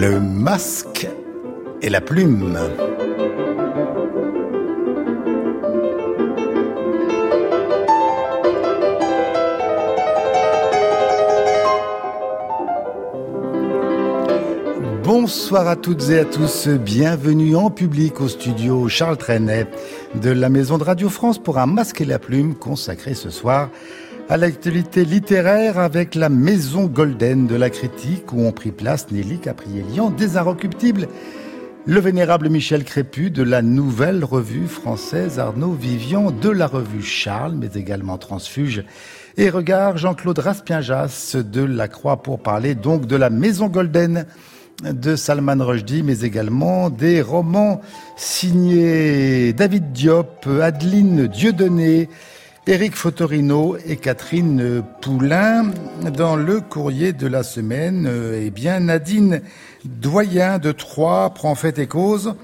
Le masque et la plume. Bonsoir à toutes et à tous, bienvenue en public au studio Charles Trenet de la Maison de Radio France pour un masque et la plume consacré ce soir à l'actualité littéraire avec la Maison Golden de la critique où ont pris place Nelly Capriélian, des Inrecuptibles, le vénérable Michel Crépu de la nouvelle revue française Arnaud Vivian de la revue Charles, mais également Transfuge. Et Regard Jean-Claude Raspienjas de la Croix pour parler donc de la Maison Golden de Salman Rushdie, mais également des romans signés David Diop, Adeline Dieudonné, Éric Fotorino et Catherine Poulain. Dans le courrier de la semaine, eh bien, Nadine Doyen de Troyes prend fait et cause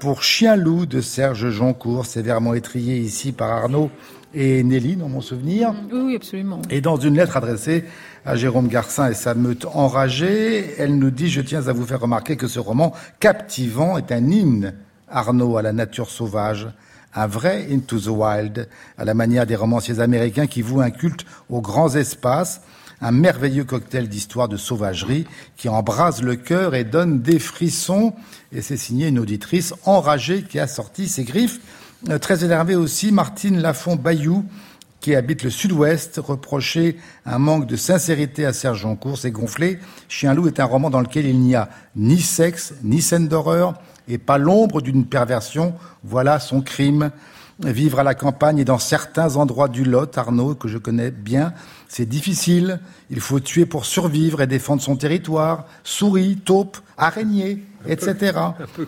pour Chien-Loup de Serge Joncourt, sévèrement étrié ici par Arnaud et Nelly, dans mon souvenir. Oui, absolument. Et dans une lettre adressée à Jérôme Garcin et sa meute enragée, elle nous dit, je tiens à vous faire remarquer que ce roman captivant est un hymne, Arnaud, à la nature sauvage, un vrai Into the Wild, à la manière des romanciers américains qui vouent un culte aux grands espaces, un merveilleux cocktail d'histoire de sauvagerie qui embrase le cœur et donne des frissons. Et c'est signé une auditrice enragée qui a sorti ses griffes. Euh, très énervée aussi, Martine Lafont-Bayou, qui habite le sud-ouest, reprochait un manque de sincérité à Serge Joncourt, c'est gonflé. Chien loup est un roman dans lequel il n'y a ni sexe, ni scène d'horreur, et pas l'ombre d'une perversion. Voilà son crime. Vivre à la campagne et dans certains endroits du Lot, Arnaud, que je connais bien, c'est difficile. Il faut tuer pour survivre et défendre son territoire. Souris, taupes, araignées, etc.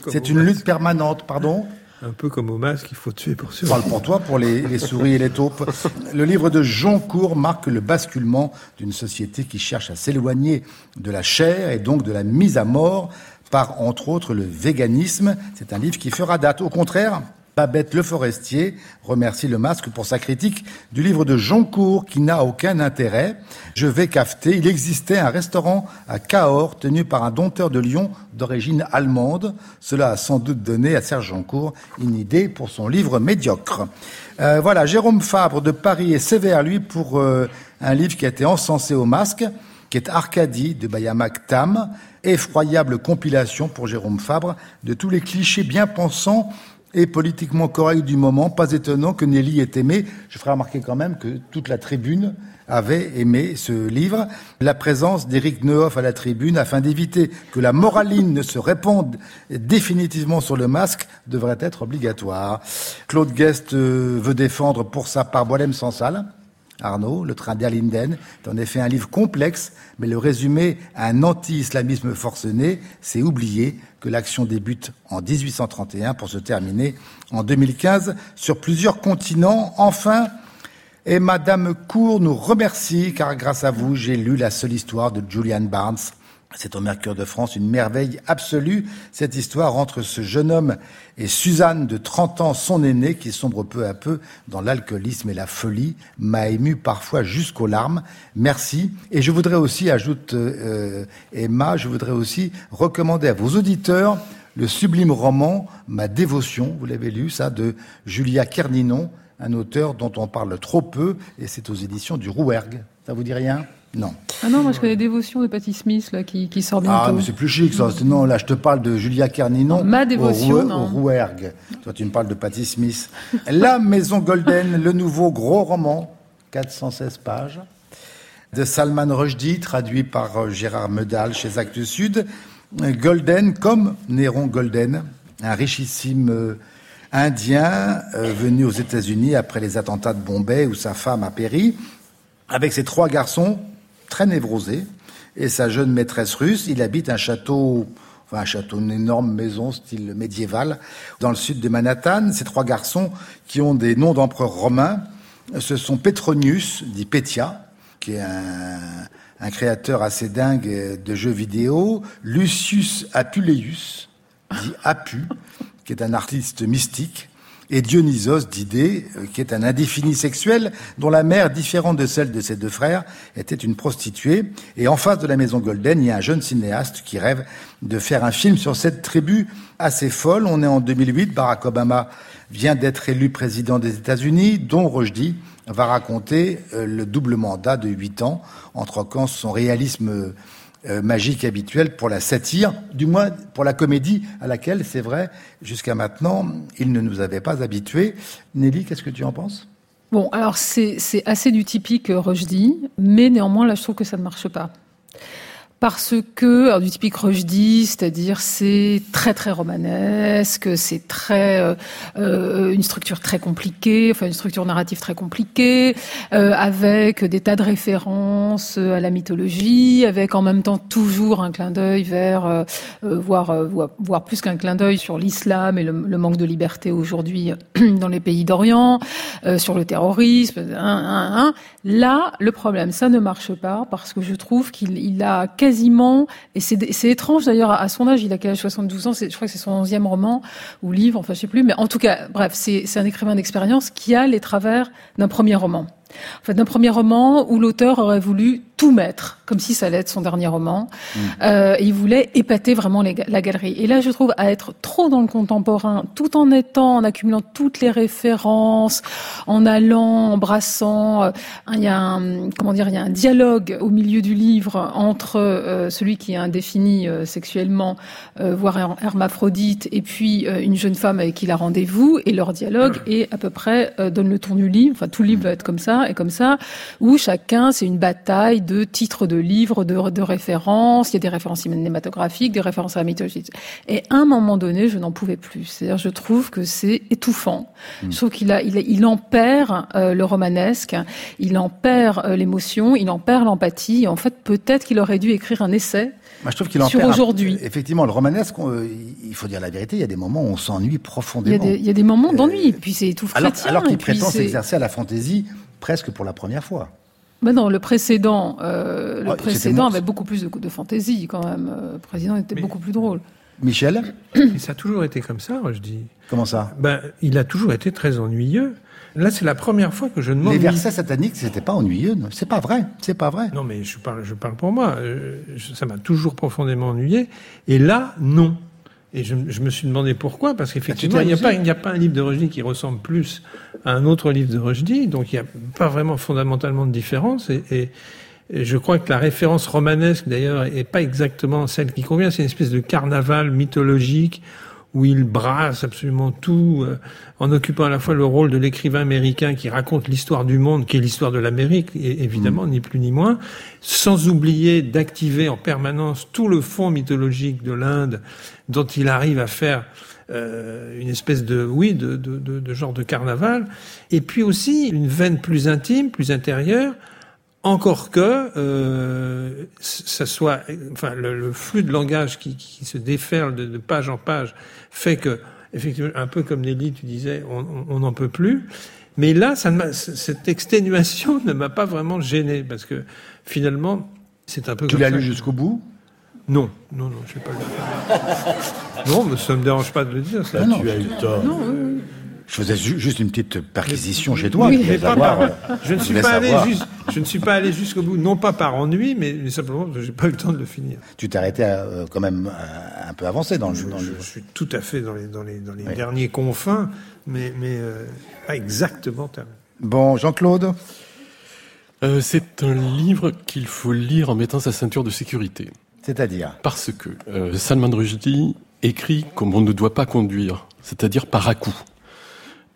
C'est une lutte permanente, pardon. Un peu comme au masque, il faut tuer pour survivre. Parle pour toi, pour les, les, souris et les taupes. Le livre de Joncourt marque le basculement d'une société qui cherche à s'éloigner de la chair et donc de la mise à mort par, entre autres, le véganisme. C'est un livre qui fera date. Au contraire, Babette Le Forestier remercie le masque pour sa critique du livre de Joncourt qui n'a aucun intérêt. Je vais cafeter. Il existait un restaurant à Cahors tenu par un dompteur de Lyon d'origine allemande. Cela a sans doute donné à Serge Joncourt une idée pour son livre médiocre. Euh, voilà, Jérôme Fabre de Paris est sévère, lui, pour euh, un livre qui a été encensé au masque, qui est Arcadie de Bayamak Tam. Effroyable compilation pour Jérôme Fabre de tous les clichés bien pensants et politiquement correct du moment. Pas étonnant que Nelly ait aimé. Je ferai remarquer quand même que toute la tribune avait aimé ce livre. La présence d'Éric Nehoff à la tribune, afin d'éviter que la moraline ne se répande définitivement sur le masque, devrait être obligatoire. Claude Guest euh, veut défendre pour sa part Boilem Sansal. Arnaud, le train d'Erlinden, est en effet un livre complexe, mais le résumé à un anti-islamisme forcené, c'est oublier que l'action débute en 1831 pour se terminer en 2015 sur plusieurs continents. Enfin, et Madame Cour nous remercie car grâce à vous, j'ai lu la seule histoire de Julian Barnes c'est au Mercure de France une merveille absolue, cette histoire entre ce jeune homme et Suzanne de 30 ans, son aîné, qui sombre peu à peu dans l'alcoolisme et la folie, m'a ému parfois jusqu'aux larmes. Merci. Et je voudrais aussi, ajoute euh, Emma, je voudrais aussi recommander à vos auditeurs le sublime roman Ma dévotion, vous l'avez lu, ça, de Julia Kerninon, un auteur dont on parle trop peu, et c'est aux éditions du Rouergue. Ça vous dit rien? Non. Ah non, moi je connais Dévotion de Patti Smith là, qui, qui sort bientôt. Ah, mais c'est plus chic ça. Non, là je te parle de Julia Kerninon. Ma dévotion, au, au Rouergue. Toi tu me parles de Patti Smith. La Maison Golden, le nouveau gros roman, 416 pages, de Salman Rushdie, traduit par euh, Gérard Medal chez Actes Sud. Golden comme Néron Golden, un richissime euh, indien euh, venu aux États-Unis après les attentats de Bombay où sa femme a péri, avec ses trois garçons très névrosé, et sa jeune maîtresse russe. Il habite un château, enfin un château, une énorme maison style médiéval, dans le sud de Manhattan. Ces trois garçons, qui ont des noms d'empereurs romains, ce sont Petronius, dit Petia, qui est un, un créateur assez dingue de jeux vidéo, Lucius Apuleius, dit Apu, qui est un artiste mystique, et Dionysos d'Idée, euh, qui est un indéfini sexuel dont la mère, différente de celle de ses deux frères, était une prostituée. Et en face de la maison Golden, il y a un jeune cinéaste qui rêve de faire un film sur cette tribu assez folle. On est en 2008, Barack Obama vient d'être élu président des États-Unis, dont Rushdie va raconter euh, le double mandat de huit ans en troquant son réalisme euh, magique habituel pour la satire, du moins pour la comédie à laquelle, c'est vrai, jusqu'à maintenant, il ne nous avait pas habitués. Nelly, qu'est-ce que tu en penses? Bon, alors c'est assez du typique euh, Rushdie, mais néanmoins, là, je trouve que ça ne marche pas parce que alors, du typique Rushdie, c'est-à-dire c'est très très romanesque, c'est très euh, euh, une structure très compliquée, enfin une structure narrative très compliquée, euh, avec des tas de références à la mythologie, avec en même temps toujours un clin d'œil vers, voire, voire plus qu'un clin d'œil sur l'islam et le, manque de liberté aujourd'hui dans les pays d'Orient, sur le terrorisme. Là, le problème, ça ne marche pas parce que je trouve qu'il a quasi quasiment, et c'est étrange d'ailleurs, à son âge, il a quel âge? 72 ans, je crois que c'est son onzième roman, ou livre, enfin je sais plus, mais en tout cas, bref, c'est un écrivain d'expérience qui a les travers d'un premier roman. En fait, d'un premier roman où l'auteur aurait voulu tout mettre, comme si ça allait être son dernier roman. Mm. Euh, il voulait épater vraiment la galerie. Et là, je trouve, à être trop dans le contemporain, tout en étant, en accumulant toutes les références, en allant, en brassant, euh, il y a un, comment dire, il y a un dialogue au milieu du livre entre euh, celui qui est indéfini euh, sexuellement, euh, voire hermaphrodite, et puis une jeune femme avec qui il a rendez-vous, et leur dialogue est à peu près donne le ton du livre. Enfin, tout le livre va être comme ça et comme ça, où chacun, c'est une bataille de de titres de livres, de, de références, il y a des références cinématographiques, des références à la mythologie. Et à un moment donné, je n'en pouvais plus. C'est-à-dire, je trouve que c'est étouffant. Hmm. Je trouve qu'il a, il, il en perd euh, le romanesque, il en perd euh, l'émotion, il en perd l'empathie. En fait, peut-être qu'il aurait dû écrire un essai moi, je trouve qu'il en sur aujourd'hui. Effectivement, le romanesque, euh, il faut dire la vérité, il y a des moments où on s'ennuie profondément. Il y, a des, il y a des moments d'ennui, puis c'est tout Alors, alors qu'il prétend s'exercer à la fantaisie presque pour la première fois. Ben non, le précédent, euh, le précédent avait beaucoup plus de, de fantaisie quand même. Le président était beaucoup plus drôle. Michel Ça a toujours été comme ça, je dis. Comment ça? Ben, il a toujours été très ennuyeux. Là, c'est la première fois que je demande. Les versets sataniques, c'était pas ennuyeux. C'est pas vrai. C'est pas vrai. Non, mais je parle, je parle pour moi. Euh, ça m'a toujours profondément ennuyé. Et là, non. Et je, je, me suis demandé pourquoi, parce qu'effectivement, il n'y a, pas, a pas un livre de Rushdie qui ressemble plus à un autre livre de Rushdie, donc il n'y a pas vraiment fondamentalement de différence. Et, et, je crois que la référence romanesque, d'ailleurs, est pas exactement celle qui convient. C'est une espèce de carnaval mythologique où il brasse absolument tout, euh, en occupant à la fois le rôle de l'écrivain américain qui raconte l'histoire du monde, qui est l'histoire de l'Amérique, évidemment, mm. ni plus ni moins, sans oublier d'activer en permanence tout le fond mythologique de l'Inde, dont il arrive à faire euh, une espèce de, oui, de, de, de, de genre de carnaval, et puis aussi une veine plus intime, plus intérieure, encore que euh, ça soit, enfin, le, flux de langage qui, qui se déferle de, de, page en page fait que, effectivement, un peu comme Nelly, tu disais, on n'en peut plus. Mais là, ça cette exténuation ne m'a pas vraiment gêné parce que finalement, c'est un peu. Tu l'as lu jusqu'au bout? Non, non, non, je vais pas le faire. non, mais ça me dérange pas de le dire. Ça. Ah non, tu as eu tort. Non, je faisais juste une petite perquisition chez toi. Oui, pas je, ne suis pas allé juste, je ne suis pas allé jusqu'au bout, non pas par ennui, mais, simplement parce que j'ai pas eu le temps de le finir. Tu t'es arrêté euh, quand même euh, un peu avancé dans le, je, dans je, je suis tout à fait dans les, dans les, dans les derniers confins, mais, mais euh, pas exactement terminé. Bon, Jean-Claude? Euh, C'est un livre qu'il faut lire en mettant sa ceinture de sécurité. C'est-à-dire? Parce que euh, Salman Rushdie écrit comme on ne doit pas conduire, c'est-à-dire par à-coup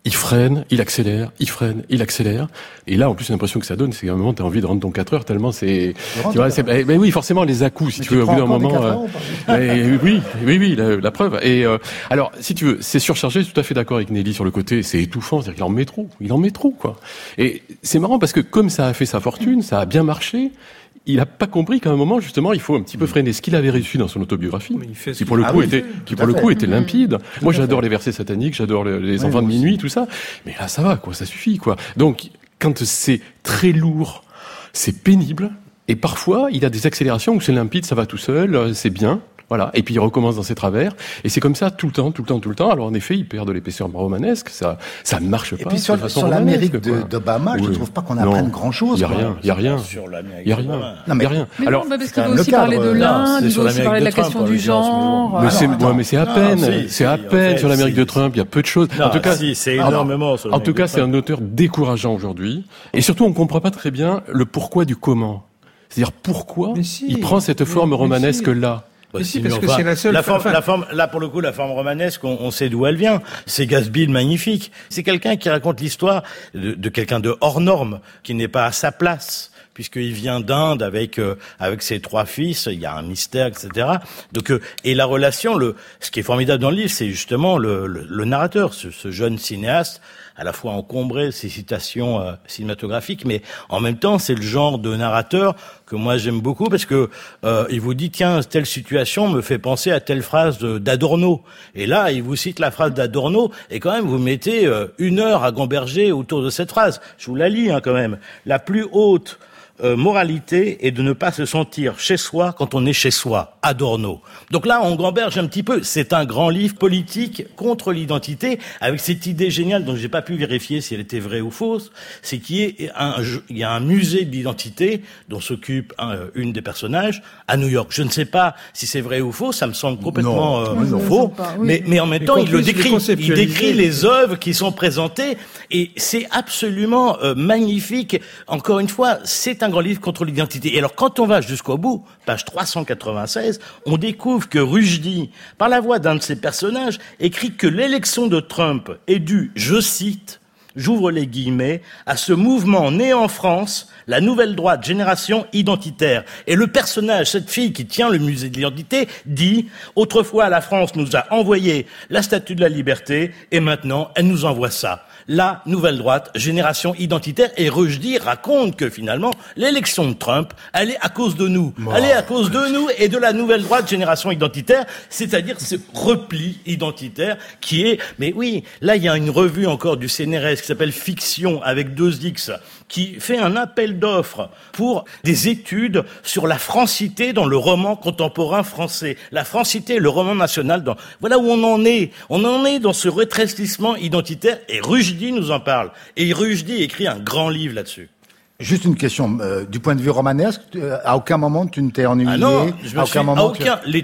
il freine, il accélère, il freine, il accélère. Et là, en plus, l'impression que ça donne, c'est qu'à un moment, tu as envie de rentrer dans 4 heures tellement c'est. Tu vois, c'est, ben, oui, forcément, les à-coups, si tu veux, au bout d'un moment. Euh, oui, oui, oui, la, preuve. Et euh, alors, si tu veux, c'est surchargé. Je suis tout à fait d'accord avec Nelly sur le côté. C'est étouffant, c'est-à-dire qu'il en met trop. Il en met trop, quoi. Et c'est marrant parce que comme ça a fait sa fortune, ça a bien marché il n'a pas compris qu'à un moment, justement, il faut un petit peu freiner ce qu'il avait réussi dans son autobiographie, qui pour le coup était, qui pour le coup était limpide. Moi, j'adore les versets sataniques, j'adore les, enfants de minuit, tout ça. Mais là, ça va, quoi, ça suffit, quoi. Donc, quand c'est très lourd, c'est pénible. Et parfois, il a des accélérations où c'est limpide, ça va tout seul, euh, c'est bien. Voilà. Et puis il recommence dans ses travers. Et c'est comme ça tout le temps, tout le temps, tout le temps. Alors en effet, il perd de l'épaisseur romanesque. Ça, ça ne marche pas. Et puis sur, l'Amérique d'Obama, je ne trouve pas qu'on apprenne grand chose. Il y a rien. Il y a rien. Il y a rien. Non, mais rien. Mais Alors, parce qu'il doit aussi parler de l'Inde, il doit aussi parler de la question du genre. Mais c'est, mais c'est à peine. C'est à peine sur l'Amérique de Trump. Il y a peu de choses. En tout cas, c'est énormément. En tout cas, c'est un auteur décourageant aujourd'hui. Et surtout, on ne comprend pas très bien le pourquoi du comment. C'est-à-dire pourquoi il prend cette forme romanesque là. Bah, si, parce que c'est la seule. La forme, la forme, là pour le coup, la forme romanesque, on, on sait d'où elle vient. C'est Gatsby le magnifique. C'est quelqu'un qui raconte l'histoire de, de quelqu'un de hors norme, qui n'est pas à sa place puisqu'il vient d'Inde avec euh, avec ses trois fils, il y a un mystère, etc. Donc euh, et la relation, le ce qui est formidable dans le livre, c'est justement le, le, narrateur, ce, ce, jeune cinéaste, à la fois encombré ses citations euh, cinématographiques, mais en même temps, c'est le genre de narrateur que moi j'aime beaucoup parce que il vous dit tiens telle situation me fait penser à telle phrase d'Adorno et là il vous cite la phrase d'Adorno et quand même vous mettez une heure à gamberger autour de cette phrase. Je vous la lis hein, quand même. La plus haute euh, moralité et de ne pas se sentir chez soi quand on est chez soi. Adorno. Donc là, on gamberge un petit peu. C'est un grand livre politique contre l'identité, avec cette idée géniale dont j'ai pas pu vérifier si elle était vraie ou fausse. C'est qu'il y, y, a un musée de l'identité dont s'occupe une des personnages à New York. Je ne sais pas si c'est vrai ou faux. Ça me semble complètement euh, faux. mais, mais en même temps, il le décrit. Il décrit les œuvres qui sont présentées et c'est absolument euh, magnifique. Encore une fois, c'est un grand livre contre l'identité. Et alors, quand on va jusqu'au bout, page 396, on découvre que Rushdie, par la voix d'un de ses personnages, écrit que l'élection de Trump est due, je cite, j'ouvre les guillemets, à ce mouvement né en France, la nouvelle droite génération identitaire. Et le personnage, cette fille qui tient le musée de l'identité, dit, autrefois la France nous a envoyé la statue de la liberté, et maintenant elle nous envoie ça la nouvelle droite, génération identitaire. Et Rushdie raconte que finalement, l'élection de Trump, elle est à cause de nous. Elle est à cause de nous et de la nouvelle droite, génération identitaire, c'est-à-dire ce repli identitaire qui est... Mais oui, là, il y a une revue encore du CNRS qui s'appelle Fiction avec deux X, qui fait un appel d'offres pour des études sur la francité dans le roman contemporain français. La francité, le roman national. Dans... Voilà où on en est. On en est dans ce rétrécissement identitaire. Et Rushdie nous en parle. Et Rushdie écrit un grand livre là-dessus. Juste une question euh, du point de vue romanesque. Euh, à aucun moment tu ne t'es ennuyé? Ah non, je à aucun moment. À aucun. Les...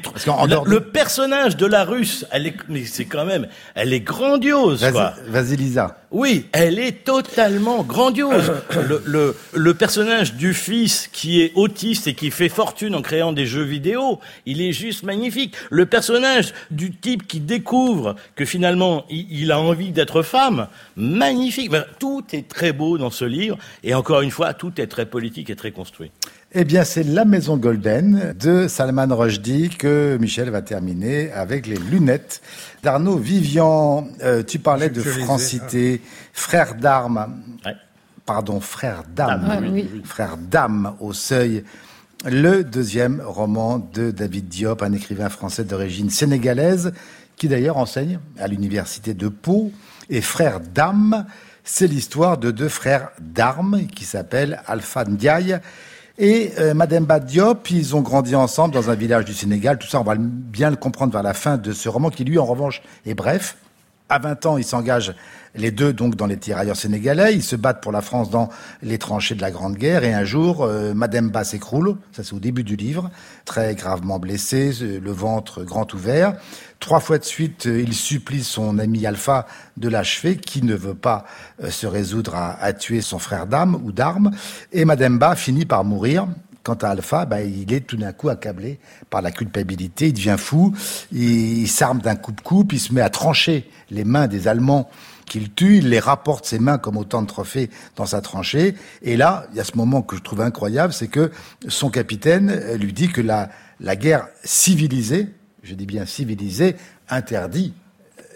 le personnage de la Russe, elle est, mais c'est quand même, elle est grandiose. Vas-y, Lisa. Oui, elle est totalement grandiose. le, le, le, personnage du fils qui est autiste et qui fait fortune en créant des jeux vidéo, il est juste magnifique. Le personnage du type qui découvre que finalement il, il a envie d'être femme, magnifique. tout est très beau dans ce livre et encore une fois tout est très politique et très construit. Eh bien, c'est La Maison Golden de Salman Rushdie que Michel va terminer avec les lunettes d'Arnaud Vivian. Euh, tu parlais de francité, frère d'armes. Pardon, frère d'âme. Ah, frère d'âme au seuil. Le deuxième roman de David Diop, un écrivain français d'origine sénégalaise, qui d'ailleurs enseigne à l'université de Pau, et frère d'âme c'est l'histoire de deux frères d'armes qui s'appellent Alpha Ndiaye et euh, Madame Diop. Ils ont grandi ensemble dans un village du Sénégal. Tout ça, on va bien le comprendre vers la fin de ce roman qui, lui, en revanche, est bref. À 20 ans, ils s'engagent les deux donc dans les tirailleurs sénégalais. Ils se battent pour la France dans les tranchées de la Grande Guerre. Et un jour, euh, Madame s'écroule. Ça, c'est au début du livre. Très gravement blessée, le ventre grand ouvert. Trois fois de suite, euh, il supplie son ami Alpha de l'achever, qui ne veut pas euh, se résoudre à, tuer son frère d'âme ou d'armes. Et Madame Ba finit par mourir. Quant à Alpha, bah, il est tout d'un coup accablé par la culpabilité, il devient fou, il, s'arme d'un coupe-coupe, il se met à trancher les mains des Allemands qu'il tue, il les rapporte ses mains comme autant de trophées dans sa tranchée. Et là, il y a ce moment que je trouve incroyable, c'est que son capitaine lui dit que la, la guerre civilisée, je dis bien civilisée, interdit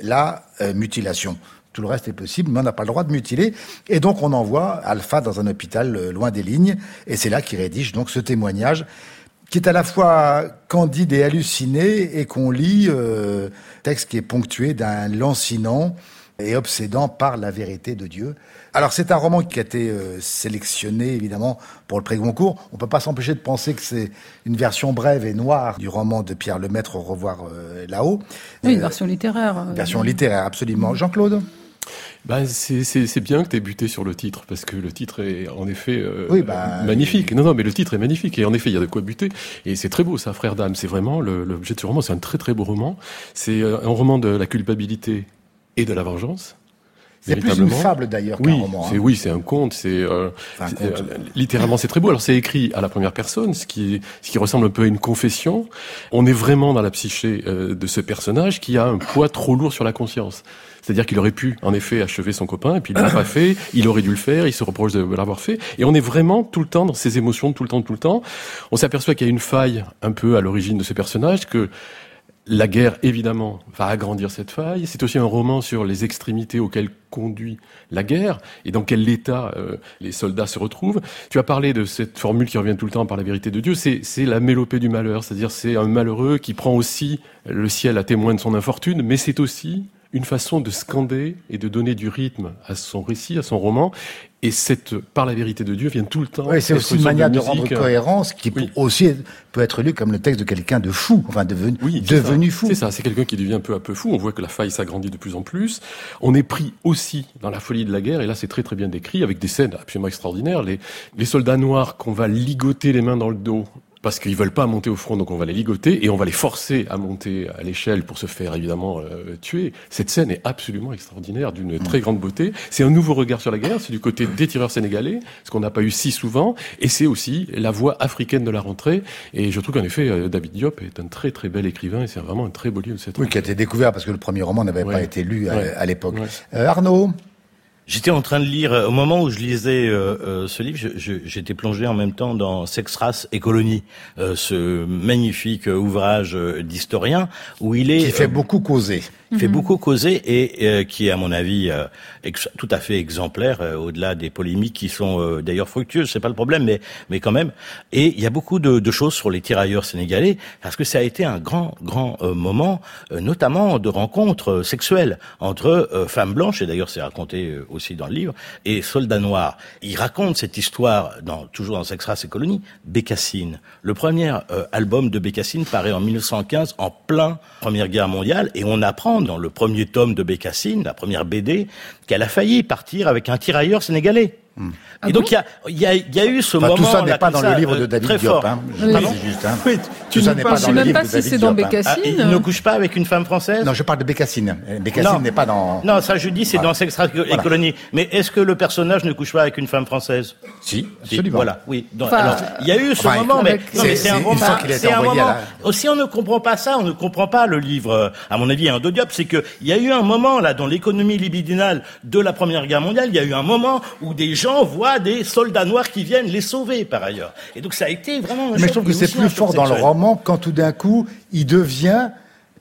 la euh, mutilation. Tout le reste est possible, mais on n'a pas le droit de mutiler. Et donc on envoie Alpha dans un hôpital euh, loin des lignes, et c'est là qu'il rédige donc ce témoignage qui est à la fois candide et halluciné, et qu'on lit, euh, texte qui est ponctué d'un lancinant et obsédant par la vérité de Dieu. Alors c'est un roman qui a été euh, sélectionné évidemment pour le prix Goncourt. On peut pas s'empêcher de penser que c'est une version brève et noire du roman de Pierre Lemaître Au revoir euh, là-haut. Oui, une version littéraire. version littéraire, absolument. Jean-Claude? Bah, c'est bien que tu aies buté sur le titre, parce que le titre est en effet oui, bah, magnifique. Non, non, mais le titre est magnifique, et en effet, il y a de quoi buter. Et c'est très beau, ça, Frère d'âme. C'est vraiment l'objet de ce roman. C'est un très très beau roman. C'est un roman de la culpabilité et de la vengeance. C'est plus une fable d'ailleurs qu'un roman. Hein. Oui, c'est un conte. C'est euh, euh, littéralement c'est très beau. Alors c'est écrit à la première personne, ce qui ce qui ressemble un peu à une confession. On est vraiment dans la psyché euh, de ce personnage qui a un poids trop lourd sur la conscience. C'est-à-dire qu'il aurait pu, en effet, achever son copain, et puis il l'a pas fait, il aurait dû le faire, il se reproche de l'avoir fait, et on est vraiment tout le temps dans ses émotions, tout le temps, tout le temps. On s'aperçoit qu'il y a une faille un peu à l'origine de ce personnage, que la guerre, évidemment, va agrandir cette faille. C'est aussi un roman sur les extrémités auxquelles conduit la guerre et dans quel état euh, les soldats se retrouvent. Tu as parlé de cette formule qui revient tout le temps par la vérité de Dieu, c'est la mélopée du malheur, c'est-à-dire c'est un malheureux qui prend aussi le ciel à témoin de son infortune, mais c'est aussi une façon de scander et de donner du rythme à son récit, à son roman. Et cette, par la vérité de Dieu, vient tout le temps. Oui, c'est aussi une manière de, rendre cohérence qui peut aussi peut être lu comme le texte de quelqu'un de fou, enfin devenu, oui, devenu fou. C'est ça, c'est quelqu'un qui devient peu à peu fou. On voit que la faille s'agrandit de plus en plus. On est pris aussi dans la folie de la guerre, et là c'est très très bien décrit avec des scènes absolument extraordinaires. Les, les soldats noirs qu'on va ligoter les mains dans le dos parce qu'ils veulent pas monter au front, donc on va les ligoter et on va les forcer à monter à l'échelle pour se faire évidemment euh, tuer. Cette scène est absolument extraordinaire, d'une mm. très grande beauté. C'est un nouveau regard sur la guerre, c'est du côté des tireurs sénégalais, ce qu'on n'a pas eu si souvent, et c'est aussi la voix africaine de la rentrée. Et je trouve qu'en effet, euh, David Diop est un très très bel écrivain et c'est vraiment un très beau livre. Cette oui, qui a été découvert parce que le premier roman n'avait pas été lu à, l'époque. Euh, Arnaud J'étais en train de lire, au moment où je lisais euh, euh, ce livre, j'étais plongé en même temps dans Sex, Race et Colonie, euh, ce magnifique ouvrage d'historien où il est... Qui fait beaucoup causer qui fait mhm. beaucoup causer et euh, qui est, à mon avis, euh, tout à fait exemplaire, euh, au-delà des polémiques qui sont d'ailleurs fructueuses, c'est pas le problème, mais, mais quand même. Et il y a beaucoup de, de, choses sur les tirailleurs sénégalais, parce que ça a été un grand, grand moment, notamment de rencontres sexuelles entre femmes blanches, et d'ailleurs c'est raconté aussi dans le livre, et soldats noirs. Il raconte cette histoire, dans, toujours dans Sex, Race et Colonie, Bécassine. Le premier album de Bécassine paraît en 1915, en plein Première Guerre mondiale, et on apprend dans le premier tome de Bécassine, la première BD, qu'elle a failli partir avec un tirailleur sénégalais. Hmm. et donc il y a, y, a, y a, eu ce moment. Tout ça n'est pas dans le livre de David Diop. Hein. Oui. Juste, hein. Oui, tu tout ça n'est pas dans si Diop. Hein. Ah, il ne couche pas avec une femme française Non, je parle de Bécassine. Bécassine n'est pas dans. Non, ça je dis c'est dans Sex et Colonie. Mais est-ce que le personnage ne couche pas avec une femme française? Si, absolument. Voilà, oui. alors, il y a eu ce moment, mais, c'est un roman. C'est un moment. Si on ne comprend pas ça, on ne comprend pas le livre. À mon avis, un de Diop, c'est que il y a eu un moment là dans l'économie libidinale de la Première Guerre mondiale, il y a eu un moment où des gens voient des soldats noirs qui viennent les sauver par ailleurs. Et donc ça a été vraiment. Mais je trouve que c'est plus fort dans le roman quand tout d'un coup il devient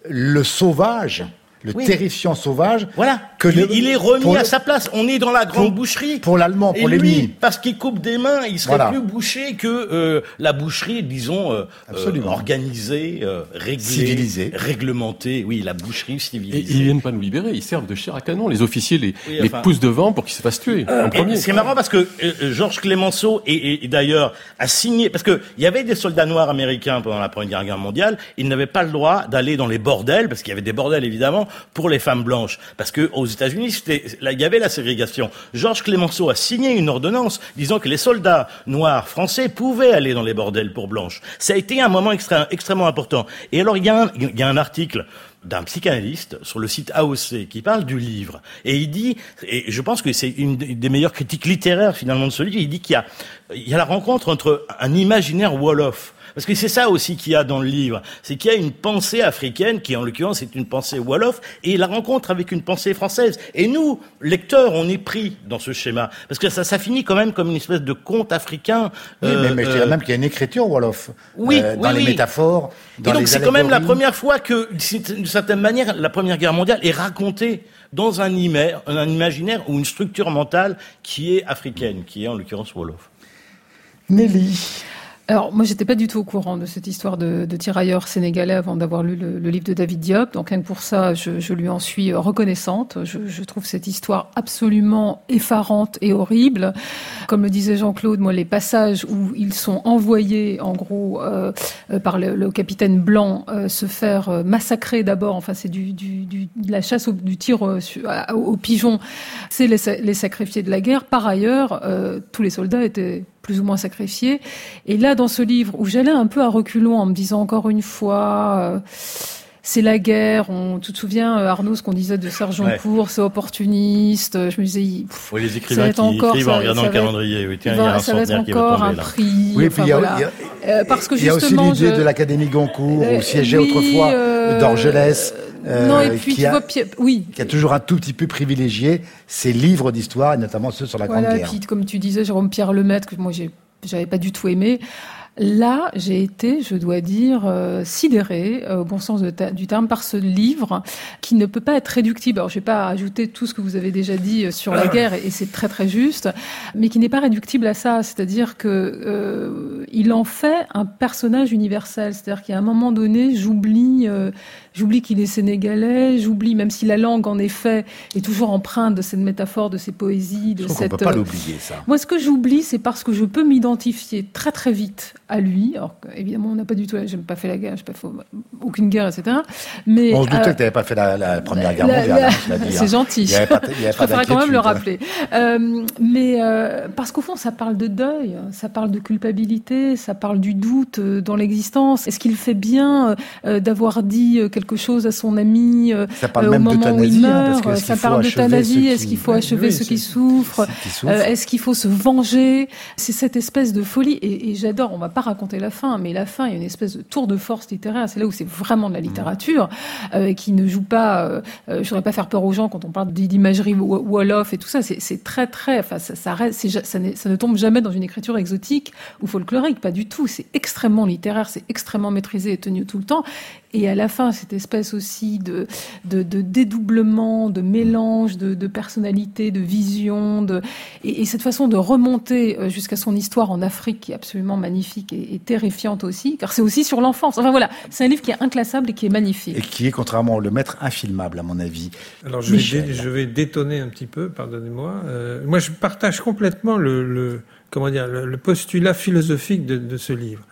le sauvage le terrifiant sauvage. Voilà. Que il, est remis à sa place. On est dans la grande boucherie. Pour l'allemand, pour l'ennemi. Parce qu'il coupe des mains, il serait plus bouché que euh, la boucherie, disons, euh, euh organisée, euh, réglée, civilisée, réglementée. Oui, la boucherie civilisée. Et ils viennent pas nous libérer. Ils servent de chair à canon. Les officiers les, les poussent devant pour qu'ils se fassent tuer en premier. C'est marrant parce que Georges Clémenceau et, et, d'ailleurs a signé parce que il y avait des soldats noirs américains pendant la Première Guerre mondiale. Ils n'avaient pas le droit d'aller dans les bordels parce qu'il y avait des bordels évidemment pour les femmes blanches, parce que aux États-Unis, il y avait la ségrégation. Georges Clémenceau a signé une ordonnance disant que les soldats noirs français pouvaient aller dans les bordels pour blanches. Ça a été un moment extrêmement important. Et alors, il y a un, y a un article d'un psychanalyste sur le site AOC qui parle du livre. Et il dit, et je pense que c'est une des meilleures critiques littéraires finalement de ce livre, il dit qu'il y a, y a la rencontre entre un imaginaire Wolof parce que c'est ça aussi qu'il y a dans le livre, c'est qu'il y a une pensée africaine qui, en l'occurrence, est une pensée wolof, et la rencontre avec une pensée française. Et nous, lecteurs, on est pris dans ce schéma, parce que ça, ça finit quand même comme une espèce de conte africain. Oui, mais, mais je dirais euh, même qu'il y a une écriture wolof. Oui, euh, dans les métaphores. Dans et donc c'est quand même la première fois que, d'une certaine manière, la Première Guerre mondiale est racontée dans un, un imaginaire ou une structure mentale qui est africaine, qui est en l'occurrence wolof. Nelly. Alors moi j'étais pas du tout au courant de cette histoire de, de tirailleurs sénégalais avant d'avoir lu le, le, livre de David Diop. Donc rien que pour ça, je, je lui en suis reconnaissante. Je, je, trouve cette histoire absolument effarante et horrible. Comme le disait Jean-Claude, moi les passages où ils sont envoyés en gros euh, euh par le, le, capitaine Blanc euh, se faire euh, massacrer d'abord. Enfin c'est du, du, du, de la chasse au, du tir au, au pigeon. C'est les, les, sacrifiés de la guerre. Par ailleurs, tous les soldats étaient plus ou moins sacrifiés. Et là, dans ce livre, où j'allais un peu à reculons en me disant encore une fois, euh, c'est la guerre. On, tu te souviens, euh, Arnaud, ce qu'on disait de Sergent ouais. Cour, c'est opportuniste. Je me disais, pff, oui, les écrivains qui encore, écrivent en regardant le calendrier. Oui, tiens, il y a un ça va être encore un prix. Oui, puis il y a, voilà. y a, euh, parce que il y a aussi l'idée je... de l'Académie Goncourt, euh, où siégeait oui, autrefois euh, d'Orgelès. Euh, non, et puis qui, a, vois, oui. qui a toujours un tout petit peu privilégié ses livres d'histoire, et notamment ceux sur la voilà, Grande Guerre. Puis, comme tu disais, Jérôme Pierre Lemaitre, que moi j'ai j'avais pas du tout aimé. Là, j'ai été, je dois dire, euh, sidérée, euh, au bon sens de du terme, par ce livre qui ne peut pas être réductible. Alors, je vais pas ajouter tout ce que vous avez déjà dit euh, sur la guerre, et, c'est très très juste, mais qui n'est pas réductible à ça. C'est-à-dire que euh, il en fait un personnage universel. C'est-à-dire qu'à un moment donné, j'oublie euh, J'oublie qu'il est sénégalais, j'oublie, même si la langue, en effet, est toujours empreinte de cette métaphore, de ces poésies, de je cette. On peut pas l'oublier, ça. Moi, ce que j'oublie, c'est parce que je peux m'identifier très très vite à lui. Alors, évidemment, on n'a pas du tout, j'ai pas fait la guerre, j'ai pas fait aucune guerre, etc. Mais on se doutait euh, que tu n'avais pas fait la, la première guerre la, mondiale. Hein, c'est hein. gentil. Il y avait pas, il y avait je préfère quand même le rappeler. Euh, mais euh, parce qu'au fond, ça parle de deuil, ça parle de culpabilité, ça parle du doute euh, dans l'existence. Est-ce qu'il fait bien euh, d'avoir dit quelque chose à son ami euh, au moment où il meurt hein, Ça parle d'euthanasie. Est-ce qu'il faut achever oui, ceux qui souffrent, qui souffrent. euh, Est-ce qu'il faut se venger? C'est cette espèce de folie. Et, et j'adore. On va pas raconter la fin, mais la fin, il y a une espèce de tour de force littéraire. C'est là où c'est vraiment de la littérature euh, qui ne joue pas. Euh, je voudrais pas faire peur aux gens quand on parle d'imagerie Wolof et tout ça. C'est très très. Enfin, ça, ça, reste, ça, ça ne tombe jamais dans une écriture exotique ou folklorique. Pas du tout. C'est extrêmement littéraire. C'est extrêmement maîtrisé et tenu tout le temps. Et à la fin, cette espèce aussi de, de, de dédoublement, de mélange de, de personnalité, de vision, de, et, et, cette façon de remonter euh, jusqu'à son histoire en Afrique qui est absolument magnifique et, et terrifiante aussi, car c'est aussi sur l'enfance. Enfin voilà, c'est un livre qui est inclassable et qui est magnifique. Et qui est, contrairement au Le Maître, infilmable, à mon avis. Alors je, vais, dé, je vais, détonner un petit peu, pardonnez-moi. Euh, moi, je partage complètement le, le comment dire, le, le postulat philosophique de, de ce livre.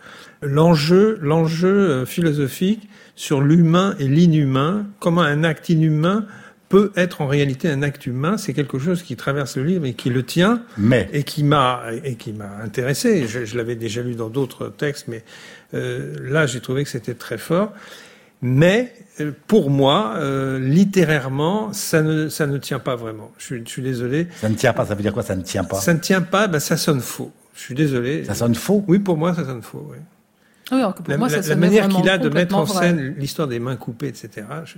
L'enjeu, l'enjeu euh, philosophique, sur l'humain et l'inhumain, comment un acte inhumain peut être en réalité un acte humain, c'est quelque chose qui traverse le livre et qui le tient, mais et qui m'a et qui m'a intéressé. Je, je l'avais déjà lu dans d'autres textes, mais euh, là j'ai trouvé que c'était très fort. Mais euh, pour moi, euh, littérairement, ça ne ça ne tient pas vraiment. Je suis, je suis désolé. Ça ne tient pas. Ça veut dire quoi Ça ne tient pas? Ça ne tient pas. Ben ça sonne faux. Je suis désolé. Ça sonne faux? Oui, pour moi, ça sonne faux. Oui. Oui, alors que pour la, moi, ça la, la manière qu'il a de mettre en scène l'histoire des mains coupées, etc. Je,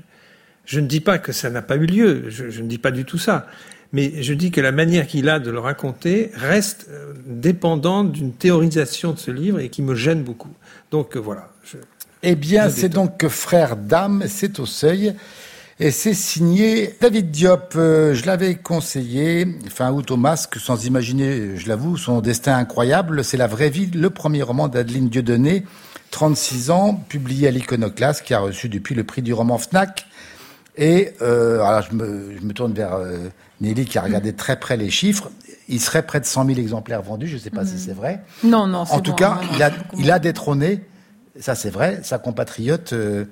je, ne dis pas que ça n'a pas eu lieu, je, je, ne dis pas du tout ça, mais je dis que la manière qu'il a de le raconter reste euh, dépendante d'une théorisation de ce livre et qui me gêne beaucoup. Donc euh, voilà. Je, eh bien, c'est donc que Frère Dame, c'est au seuil. Et c'est signé David Diop. Euh, je l'avais conseillé fin août au masque, sans imaginer, je l'avoue, son destin incroyable. C'est la vraie vie, le premier roman d'Adeline Dieudonné, 36 ans, publié à l'Iconoclaste, qui a reçu depuis le prix du roman Fnac. Et euh, alors je me, je me tourne vers euh, Nelly qui a regardé très près les chiffres. Il serait près de 100 000 exemplaires vendus. Je ne sais pas mmh. si c'est vrai. Non, non. En tout bon, cas, non, il a, il a détrôné, ça c'est vrai, sa compatriote euh,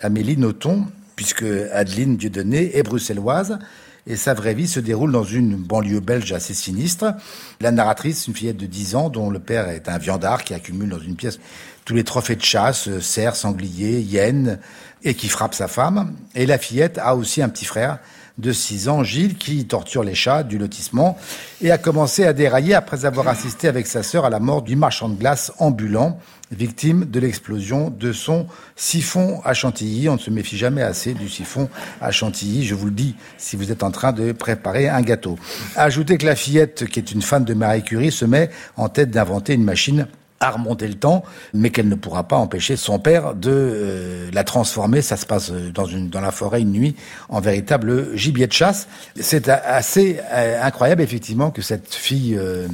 Amélie Nothomb, puisque Adeline Dieudonné est bruxelloise et sa vraie vie se déroule dans une banlieue belge assez sinistre. La narratrice, une fillette de 10 ans dont le père est un viandard qui accumule dans une pièce tous les trophées de chasse, cerfs, sangliers, hyènes, et qui frappe sa femme. Et la fillette a aussi un petit frère de 6 ans, Gilles, qui torture les chats du lotissement et a commencé à dérailler après avoir assisté avec sa sœur à la mort du marchand de glace ambulant, victime de l'explosion de son siphon à chantilly. On ne se méfie jamais assez du siphon à chantilly, je vous le dis, si vous êtes en train de préparer un gâteau. Ajoutez que la fillette, qui est une fan de Marie Curie, se met en tête d'inventer une machine à remonter le temps, mais qu'elle ne pourra pas empêcher son père de euh, la transformer. Ça se passe dans, une, dans la forêt une nuit en véritable gibier de chasse. C'est assez euh, incroyable, effectivement, que cette fille... Euh,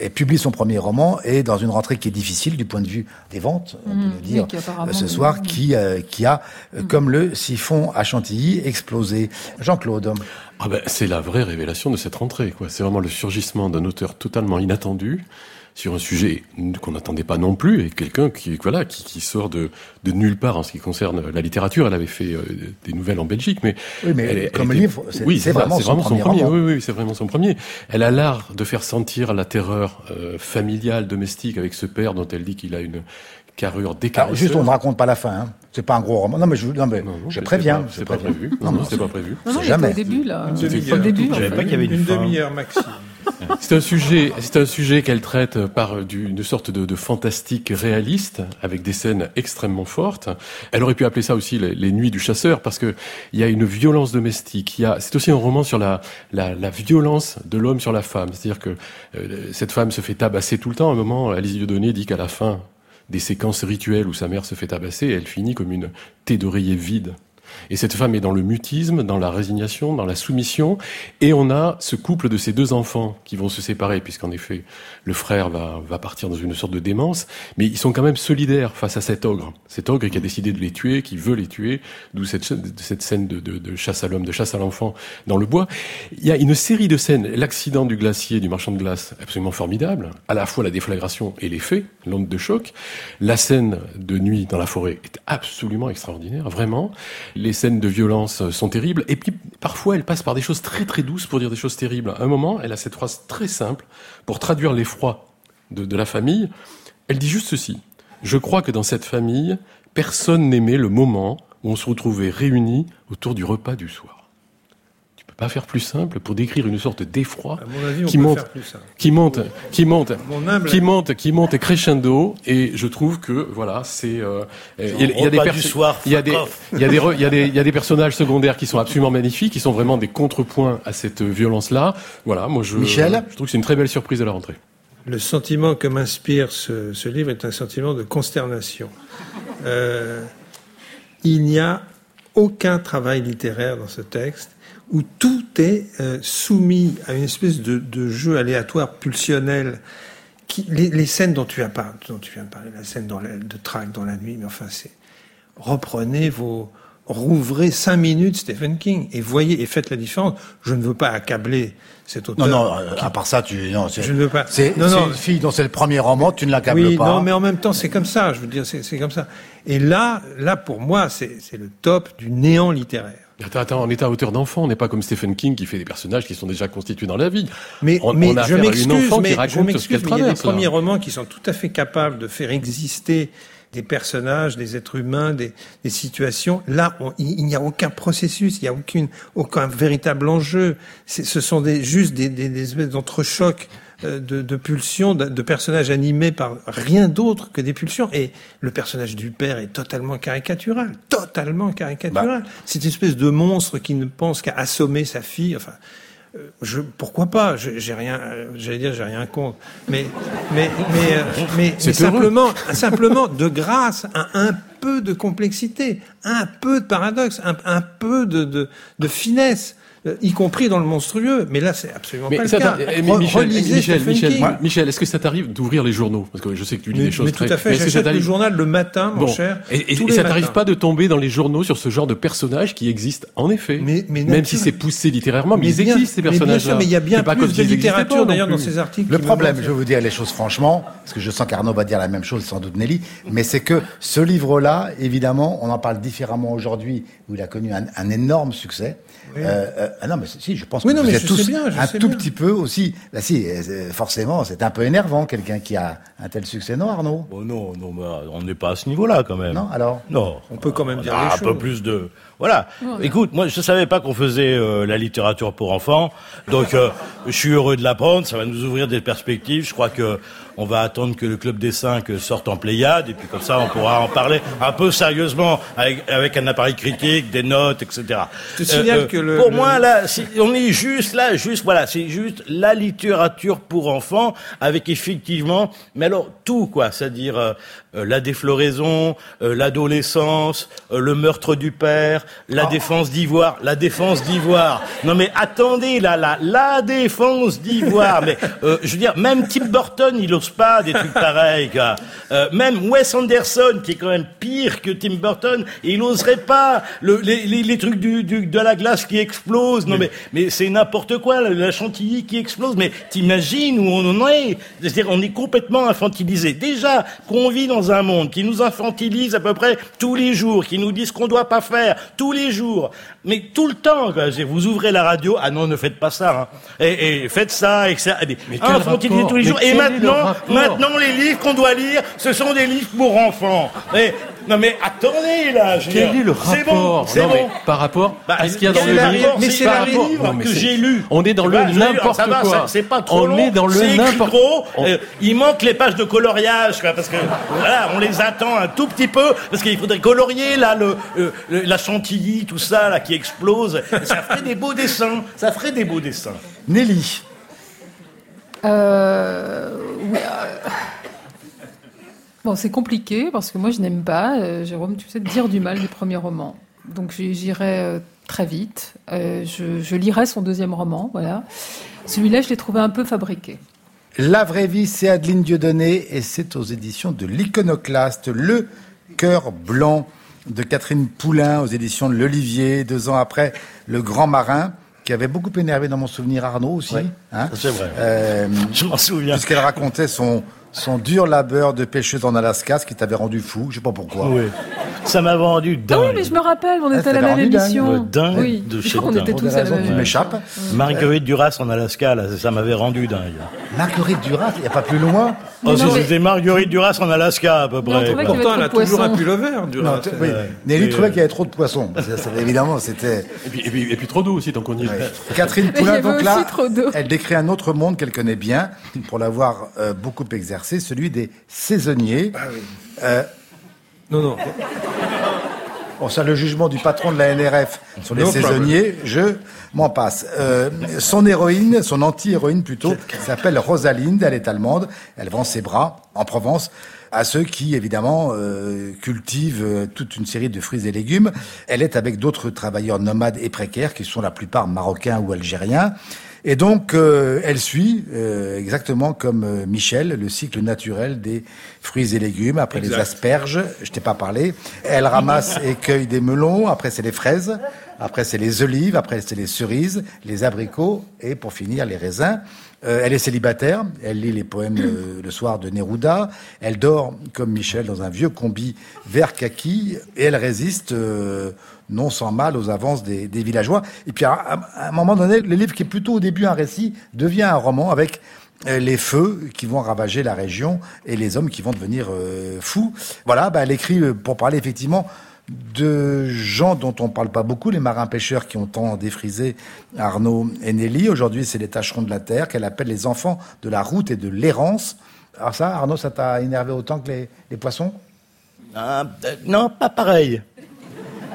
et publie son premier roman et dans une rentrée qui est difficile du point de vue des ventes, on peut Mmh, le dire oui, ce soir, Mmh. qui euh, qui a euh, comme le siphon à Chantilly explosé. Jean-Claude. Ah ben, c'est la vraie révélation de cette rentrée. quoi. C'est vraiment le surgissement d'un auteur totalement inattendu sur un sujet qu'on n'attendait pas non plus et quelqu'un qui voilà qui, qui sort de, de nulle part en ce qui concerne la littérature. Elle avait fait euh, des nouvelles en Belgique, mais Oui, mais elle- elle comme était- livre, c'est oui, vraiment, son, premier. Oui, oui, c'est vraiment son premier. Elle a l'art de faire sentir la terreur euh, familiale, domestique, avec ce père dont elle dit qu'il a une carrure Alors, décarisseur. juste, on ne raconte pas la fin. Hein. C'est pas un gros roman. Non, mais je, non, mais Non, non, je préviens. C'est pas, prévu. Non, non, c'était pas prévu. Non, jamais. au début, là. Demi-heure. au début, Je pas qu'il y avait une demi-heure maximum. C'est un sujet, c'est un sujet qu'elle traite par du- une sorte de, de fantastique réaliste avec des scènes extrêmement fortes. Elle aurait pu appeler ça aussi les, les nuits du chasseur parce que il y a une violence domestique. Il y a, c'est aussi un roman sur la, la, la violence de l'homme sur la femme. C'est-à-dire que euh, cette femme se fait tabasser tout le temps. À un moment, Alice Dieudonné dit qu'à la fin des séquences rituelles où sa mère se fait tabasser, elle finit comme une thé d'oreiller vide. Et cette femme est dans le mutisme, dans la résignation, dans la soumission. Et on a ce couple de ces deux enfants qui vont se séparer, puisqu'en effet, le frère va, partir dans une sorte de démence. Mais ils sont quand même solidaires face à cet ogre. Cet ogre qui a décidé de les tuer, qui veut les tuer. D'où cette, scène de, de chasse à l'homme, de chasse à l'enfant dans le bois. Il y a une série de scènes. L'accident du glacier, du marchand de glace, absolument formidable. À la fois la déflagration et l'effet, l'onde de choc. La scène de nuit dans la forêt est absolument extraordinaire, vraiment. Les scènes de violence sont terribles. Et puis, parfois, elle passe par des choses très très douces pour dire des choses terribles. À un moment, elle a cette phrase très simple pour traduire l'effroi de, de la famille. Elle dit juste ceci. Je crois que dans cette famille, personne n'aimait le moment où on se retrouvait réunis autour du repas du soir. Pas faire plus simple pour décrire une sorte d'effroi À qui monte, qui monte, qui monte, qui monte, qui monte crescendo. Et je trouve que voilà, c'est euh, il y a- il y a des il y a des il y a des il y a des il y a des personnages secondaires qui sont absolument magnifiques, qui sont vraiment des contrepoints à cette violence là. Voilà, moi je Michel je trouve que c'est une très belle surprise de la rentrée. Le sentiment que m'inspire ce, ce livre est un sentiment de consternation. Euh, il n'y a aucun travail littéraire dans ce texte où tout est euh, soumis à une espèce de, de jeu aléatoire, pulsionnel. Qui, les, les scènes dont tu, as par- dont tu viens de parler, la scène dans la- de traque dans la nuit, mais enfin, c'est reprenez vos, rouvrez cinq minutes Stephen King et voyez et faites la différence. Je ne veux pas accabler cet auteur. Non, non, euh, à part ça, tu, non, c'est, Je ne veux pas. c'est, Non, non. une fille dont c'est le premier roman, tu ne l'accables Oui, pas. non, mais en même temps, c'est comme ça. Je veux dire, c'est c'est comme ça. Et là, là, pour moi, c'est c'est le top du néant littéraire. Attends, attends, on est à hauteur d'enfant, on n'est pas comme Stephen King qui fait des personnages qui sont déjà constitués dans la vie. Mais, on, mais on a je m'excuse, mais je m'excuse, mais il y a des premiers romans qui sont tout à fait capables de faire exister des personnages, des êtres humains, des, des situations. Là, on- il n'y a aucun processus, il n'y a aucune, aucun véritable enjeu. Ce sont des, juste des, des, des espèces d'entrechocs de, de pulsions, de, de personnages animés par rien d'autre que des pulsions. Et le personnage du père est totalement caricatural, totalement caricatural. C'est une espèce de monstre qui ne pense qu'à assommer sa fille. Enfin, euh, je, pourquoi pas? J'ai rien, euh, j'allais dire, j'ai rien contre. Mais, mais, mais, euh, mais, mais simplement, simplement, de grâce à un peu de complexité, un peu de paradoxe, un, un peu de, de, de finesse, euh, y compris dans le monstrueux. Mais là, c'est absolument pas le cas. mais Michel, Michel, est-ce que ça t'arrive d'ouvrir les journaux? Parce que je sais que tu lis Mais, des choses mais très. tout à fait, j'achète le journal le matin, mon Bon. cher. Et, et- tous et les ça t'arrive pas de tomber dans les journaux sur ce genre de personnages qui existent en effet. Mais- mais Même si c'est poussé littérairement, mais, ils bien- existent ces mais bien personnages. sûr, mais il y a bien pas plus de littérature d'ailleurs dans ces articles. Le problème, je vais vous dire les choses franchement, parce que je sens qu'Arnaud va dire la même chose, sans doute Nelly, mais c'est que ce livre-là, évidemment, on en parle différemment aujourd'hui, où il a connu un, un énorme succès. Euh, euh, ah non, mais si, je pense Oui, que non, vous mais êtes tous bien, je un tout bien. petit peu aussi. Bah si, euh, forcément, c'est un peu énervant, quelqu'un qui a un tel succès, non, Arnaud? Bon, non, non, mais on n'est pas à ce niveau-là quand même. Non, alors? Non. On peut quand même dire Ah, les un peu plus de. Voilà. Écoute, moi, je savais pas qu'on faisait euh, la littérature pour enfants, donc euh, je suis heureux de l'apprendre. Ça va nous ouvrir des perspectives. Je crois que on va attendre que le club des cinq sorte en Pléiade, et puis comme ça, on pourra en parler un peu sérieusement avec, avec un appareil critique, des notes, etc. Je signale que le, pour moi, là, on est juste là, juste voilà, c'est juste la littérature pour enfants avec effectivement, mais alors tout quoi, c'est-à-dire euh, euh, la défloraison, euh, l'adolescence, le meurtre du père, la oh. défense d'Ivoire, la défense d'Ivoire. Non mais attendez là, là, la défense d'Ivoire. mais je veux dire, même Tim Burton, il pas des trucs pareils. Quoi. même Wes Anderson, qui est quand même pire que Tim Burton, il oserait pas le, les, les, les, trucs du, du, de la glace qui explose. Non mais mais c'est n'importe quoi, la chantilly qui explose. Mais t'imagines où on en est? C'est-à-dire on est complètement infantilisé. Déjà qu'on vit dans un monde qui nous infantilise à peu près tous les jours, qui nous dit ce qu'on doit pas faire tous les jours, mais tout le temps. Quoi. Vous ouvrez la radio, ah non, ne faites pas ça. Hein. Et, et, faites ça, et ça. Mais infantilisé tous les jours. Et maintenant, maintenant les livres qu'on doit lire, ce sont des livres pour enfants. Et non mais attendez là. Je Quel est le rapport C'est bon, c'est bon. Par rapport bah, à ce qu'il y a dans le livre. Mais c'est le livre que j'ai lu. On est dans le n'importe quoi. C'est pas trop On est dans le n'importe. Euh, il manque les pages de coloriage, quoi, parce que voilà, on les attend un tout petit peu, parce qu'il faudrait colorier là le, la chantilly, tout ça là qui explose. Ça ferait des beaux dessins. Ça ferait des beaux dessins. Nelly. Euh, oui, euh, Bon, c'est compliqué parce que moi je n'aime pas, euh, Jérôme, tu sais, dire du mal du premier roman. Donc j'irai très vite. Euh, je, lirai son deuxième roman, voilà. Celui-là, je l'ai trouvé un peu fabriqué. La vraie vie, c'est Adeline Dieudonné et c'est aux éditions de l'Iconoclaste, Le cœur blanc de Catherine Poulain aux éditions de l'Olivier, deux ans après Le Grand Marin qui avait beaucoup énervé dans mon souvenir Arnaud aussi. Hein c'est vrai. je m'en souviens. Puisqu'elle racontait son, son dur labeur de pêcheuse en Alaska, ce qui t'avait rendu fou, je sais pas pourquoi. Oui. Ça m'a rendu dingue. Ah oui, mais je me rappelle, on ah, était à la même émission. Dingue. oui. de chez On était tous à la même m'échappe. Marguerite Duras en Alaska, là, ça m'avait rendu dingue. Marguerite Duras, il n'y a pas plus loin Oh, c'était Marguerite Duras en Alaska, à peu près. Pourtant, elle a toujours un pullover, Duras. Non, oui. Nelly trouvait qu'il y avait trop de poissons. évidemment, c'était... Et puis, et, puis, et puis, trop d'eau aussi, tant qu'on y est. Catherine Poulin, donc là, elle décrit un autre monde qu'elle connaît bien, pour l'avoir euh, beaucoup exercé, celui des saisonnier. Ah euh, non, non. Bon, ça, le jugement du patron de la NRF sur les saisonniers, je m'en passe. Euh, son héroïne, son anti-héroïne plutôt, s'appelle Rosalinde, elle est allemande, elle vend ses bras en Provence à ceux qui, évidemment, euh, cultivent toute une série de fruits et légumes. Elle est avec d'autres travailleurs nomades et précaires, qui sont la plupart marocains ou algériens. Et donc, euh, elle suit, euh, exactement comme euh, Michel, le cycle naturel des fruits et légumes. Après les asperges, je t'ai pas parlé. Elle ramasse et cueille des melons. Après, c'est les fraises. Après, c'est les olives. Après, c'est les cerises, les abricots. Et pour finir, les raisins. Elle est célibataire. Elle lit les poèmes le soir de Neruda. Elle dort, comme Michel, dans un vieux combi vert kaki. Et elle résiste non sans mal aux avances des, villageois. Et puis à, un moment donné, le livre qui est plutôt au début un récit devient un roman avec euh, les feux qui vont ravager la région et les hommes qui vont devenir euh, fous. Voilà, bah, elle écrit euh, pour parler effectivement de gens dont on parle pas beaucoup, les marins-pêcheurs qui ont tant défrisé Arnaud et Nelly. Aujourd'hui, c'est les tâcherons de la terre qu'elle appelle les enfants de la route et de l'errance. Alors ça, Arnaud, ça t'a énervé autant que les, poissons? Ah, Non, pas pareil.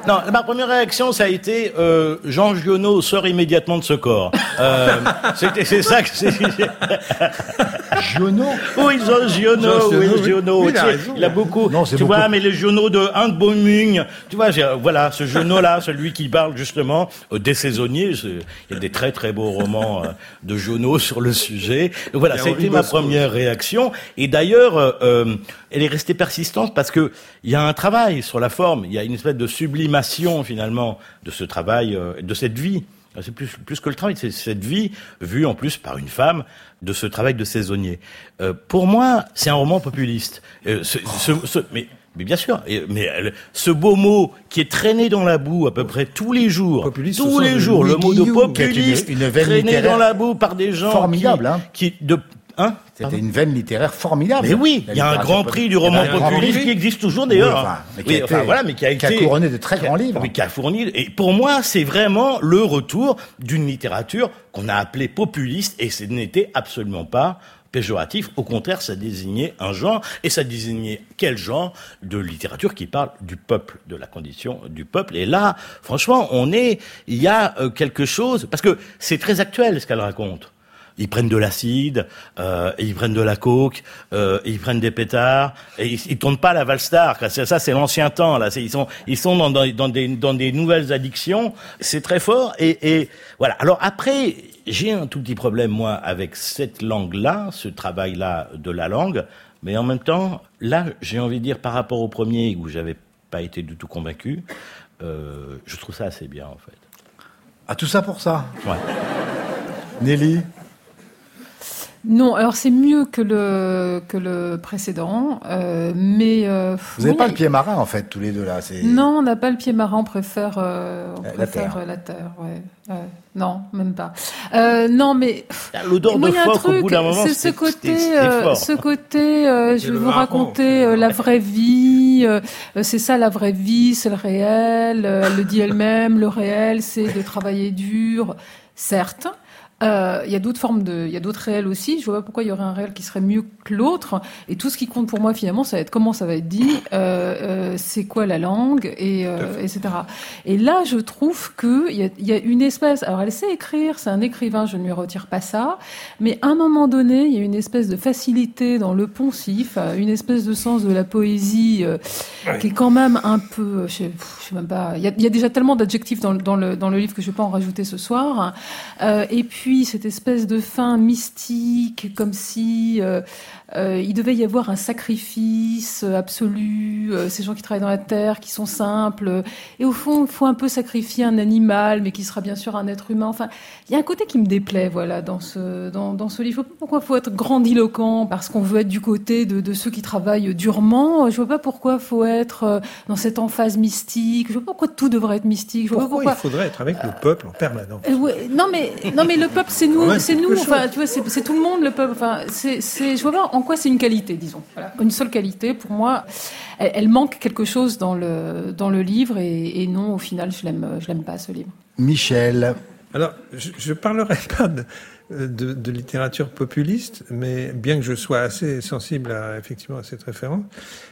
Non, ma première réaction, ça a été euh, Jean Giono sort immédiatement de ce corps. Euh, c'est ça que c'est. Giono Oui, Jean Giono, oui, Giono. Il, a, il a beaucoup. Non, tu vois, mais les Giono de Un de Beaumung, tu vois, voilà, ce Giono-là, celui qui parle justement euh, des saisonniers. Il y a des très très beaux romans euh, de Giono sur le sujet. Donc voilà, ça a été ma première réaction. Et d'ailleurs, euh, elle est restée persistante parce que il y a un travail sur la forme. Il y a une espèce de sublimation finalement de ce travail, euh, de cette vie. C'est plus, plus que le travail, c'est cette vie vue en plus par une femme de ce travail de saisonnier. Euh, pour moi, c'est un roman populiste. Euh, mais, mais, bien sûr, mais ce beau mot qui est traîné dans la boue à peu près tous les jours, tous les jours, le mot de populiste, une, traîné dans la boue par des gens formidable, hein. qui de Hein C'était une veine littéraire formidable. Mais oui, il y a un grand prix du roman populiste qui existe toujours d'ailleurs. enfin, mais qui, a voilà, mais qui a, été, couronné de très grands livres. Mais qui a fourni. Et pour moi, c'est vraiment le retour d'une littérature qu'on a appelée populiste, et ce n'était absolument pas péjoratif. Au contraire, ça désignait un genre, et ça désignait quel genre de littérature qui parle du peuple, de la condition du peuple. Et là, franchement, on est, il y a euh, quelque chose, parce que c'est très actuel ce qu'elle raconte. Ils prennent de l'acide, euh, ils prennent de la coke, euh, ils prennent des pétards, et ils, ils tournent pas la valstar. Ça, c'est l'ancien temps. Là, ils sont, ils sont dans, dans, dans, des, dans des nouvelles addictions. C'est très fort. Et, et voilà. Alors après, j'ai un tout petit problème moi avec cette langue-là, ce travail-là de la langue. Mais en même temps, là, j'ai envie de dire par rapport au premier où j'avais pas été du tout convaincu, euh, je trouve ça assez bien en fait. Ah, tout ça pour ça? Ouais. Nelly? Non, alors c'est mieux que le que le précédent, euh, mais euh, Vous n'avez oui, pas le pied marin, en fait, tous les deux là. c'est- Non, on n'a pas le pied marin, on préfère, euh, on Euh, la préfère terre. euh, la terre. Ouais. Ouais. Non, même pas. Euh, non, mais L'odeur moi, de il y a un phoque au truc, bout d'un moment, c'est ce c'était- côté, euh, ce côté, euh, je vais vous raconter euh, le la vraie vie. euh, euh, c'est ça la vraie vie, c'est le réel. euh, elle le dit elle-même. Le réel, c'est de travailler dur, certes. Euh, Il y a d'autres formes de, il y a d'autres réels aussi. Je vois pas pourquoi il y aurait un réel qui serait mieux que l'autre. Et tout ce qui compte pour moi finalement, ça va être comment ça va être dit, euh, euh, c'est quoi la langue, et etc. Et là, je trouve que il y a, il y a une espèce. Alors, elle sait écrire, c'est un écrivain, je ne lui retire pas ça. Mais à un moment donné, il y a une espèce de facilité dans le poncif, une espèce de sens de la poésie qui est quand même un peu, je sais, je sais même pas. Il y a, il y a déjà tellement d'adjectifs dans, le- dans le dans le livre que je vais pas en rajouter ce soir. Et puis cette espèce de fin mystique, comme si euh, euh, il devait y avoir un sacrifice absolu. euh, ces gens qui travaillent dans la terre, qui sont simples. euh, et au fond, il faut un peu sacrifier un animal, mais qui sera bien sûr un être humain. Enfin, il y a un côté qui me déplaît, voilà, dans ce dans, dans ce livre. Je vois pas pourquoi faut être grandiloquent parce qu'on veut être du côté de, de ceux qui travaillent durement. Je vois pas pourquoi faut être euh, dans cette emphase mystique. Je vois pas pourquoi tout devrait être mystique. Je vois Pourquoi, pas il faudrait être avec le peuple en permanence? euh, ouais, non mais non mais le peuple c'est nous c'est nous chose. enfin tu vois c'est tout le monde le peuple enfin c'est c'est je vois pas en quoi c'est une qualité disons voilà une seule qualité pour moi elle, elle manque quelque chose dans le dans le livre et, et non au final je l'aime je l'aime pas ce livre Michel. Alors, je ne parlerai pas de, de, de littérature populiste, mais bien que je sois assez sensible à, effectivement à cette référence,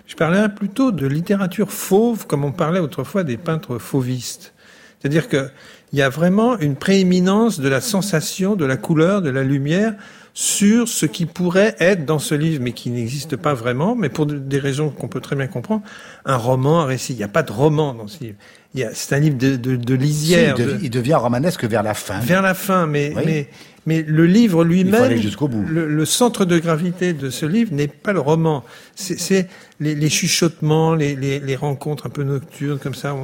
je parlerai plutôt de littérature fauve, comme on parlait autrefois des peintres fauvistes. C'est-à-dire que il y a vraiment une prééminence de la sensation, de la couleur, de la lumière sur ce qui pourrait être dans ce livre, mais qui n'existe pas vraiment, mais pour de- des raisons qu'on peut très bien comprendre, un roman, un récit. Il n'y a pas de roman dans ce livre. Il y a- C'est un livre de, de, de Si, lisière. il, de- dev- il devient romanesque vers la fin. vers la fin, mais, Oui. mais, mais le livre lui-même, le, le centre de gravité de ce livre n'est pas le roman. C'est- les, les chuchotements, les, les, les rencontres un peu nocturnes comme ça.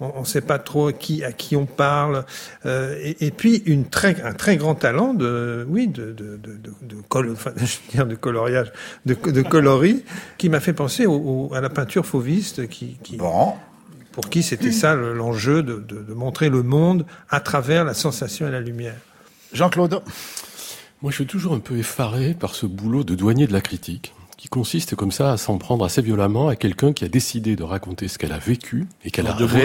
On ne sait pas trop à qui, à qui on parle. Euh, et, et puis une très, un très grand talent de, oui, de, de, de, de, de col- enfin, je veux dire de coloriage, de, de coloris, qui m'a fait penser au, au- à la peinture fauviste, qui, qui, Bon. pour qui c'était ça le- l'enjeu de, de, de montrer le monde à travers la sensation et la lumière. Jean-Claude. Moi, je suis toujours un peu effaré par ce boulot de douanier de la critique, qui consiste comme ça à s'en prendre assez violemment à quelqu'un qui a décidé de raconter ce qu'elle a vécu et qu'elle a, ré-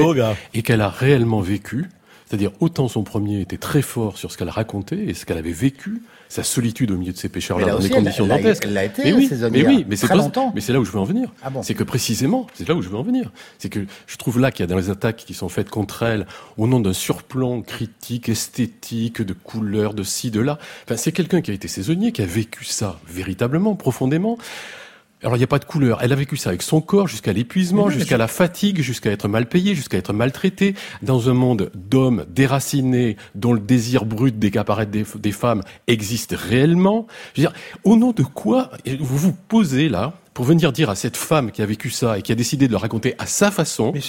réellement vécu. C'est-à-dire autant son premier était très fort sur ce qu'elle racontait et ce qu'elle avait vécu, sa solitude au milieu de ces pêcheurs-là là dans des conditions dantesques. elle l'a été, mais oui, mais oui, mais c'est mais c'est là où je veux en venir. Ah bon C'est que précisément, c'est là où je veux en venir. C'est que je trouve là qu'il y a dans les attaques qui sont faites contre elle, au nom d'un surplomb critique, esthétique, de couleurs, de ci, de là. Enfin, c'est quelqu'un qui a été saisonnier, qui a vécu ça véritablement, profondément. Alors, il n'y a pas de couleur. Elle a vécu ça avec son corps jusqu'à l'épuisement, jusqu'à la fatigue, jusqu'à être mal payé, jusqu'à être maltraité, dans un monde d'hommes déracinés, dont le désir brut d'accaparer des, des femmes existe réellement. Je veux dire, au nom de quoi vous vous posez là pour venir dire à cette femme qui a vécu ça et qui a décidé de le raconter à sa façon, qui,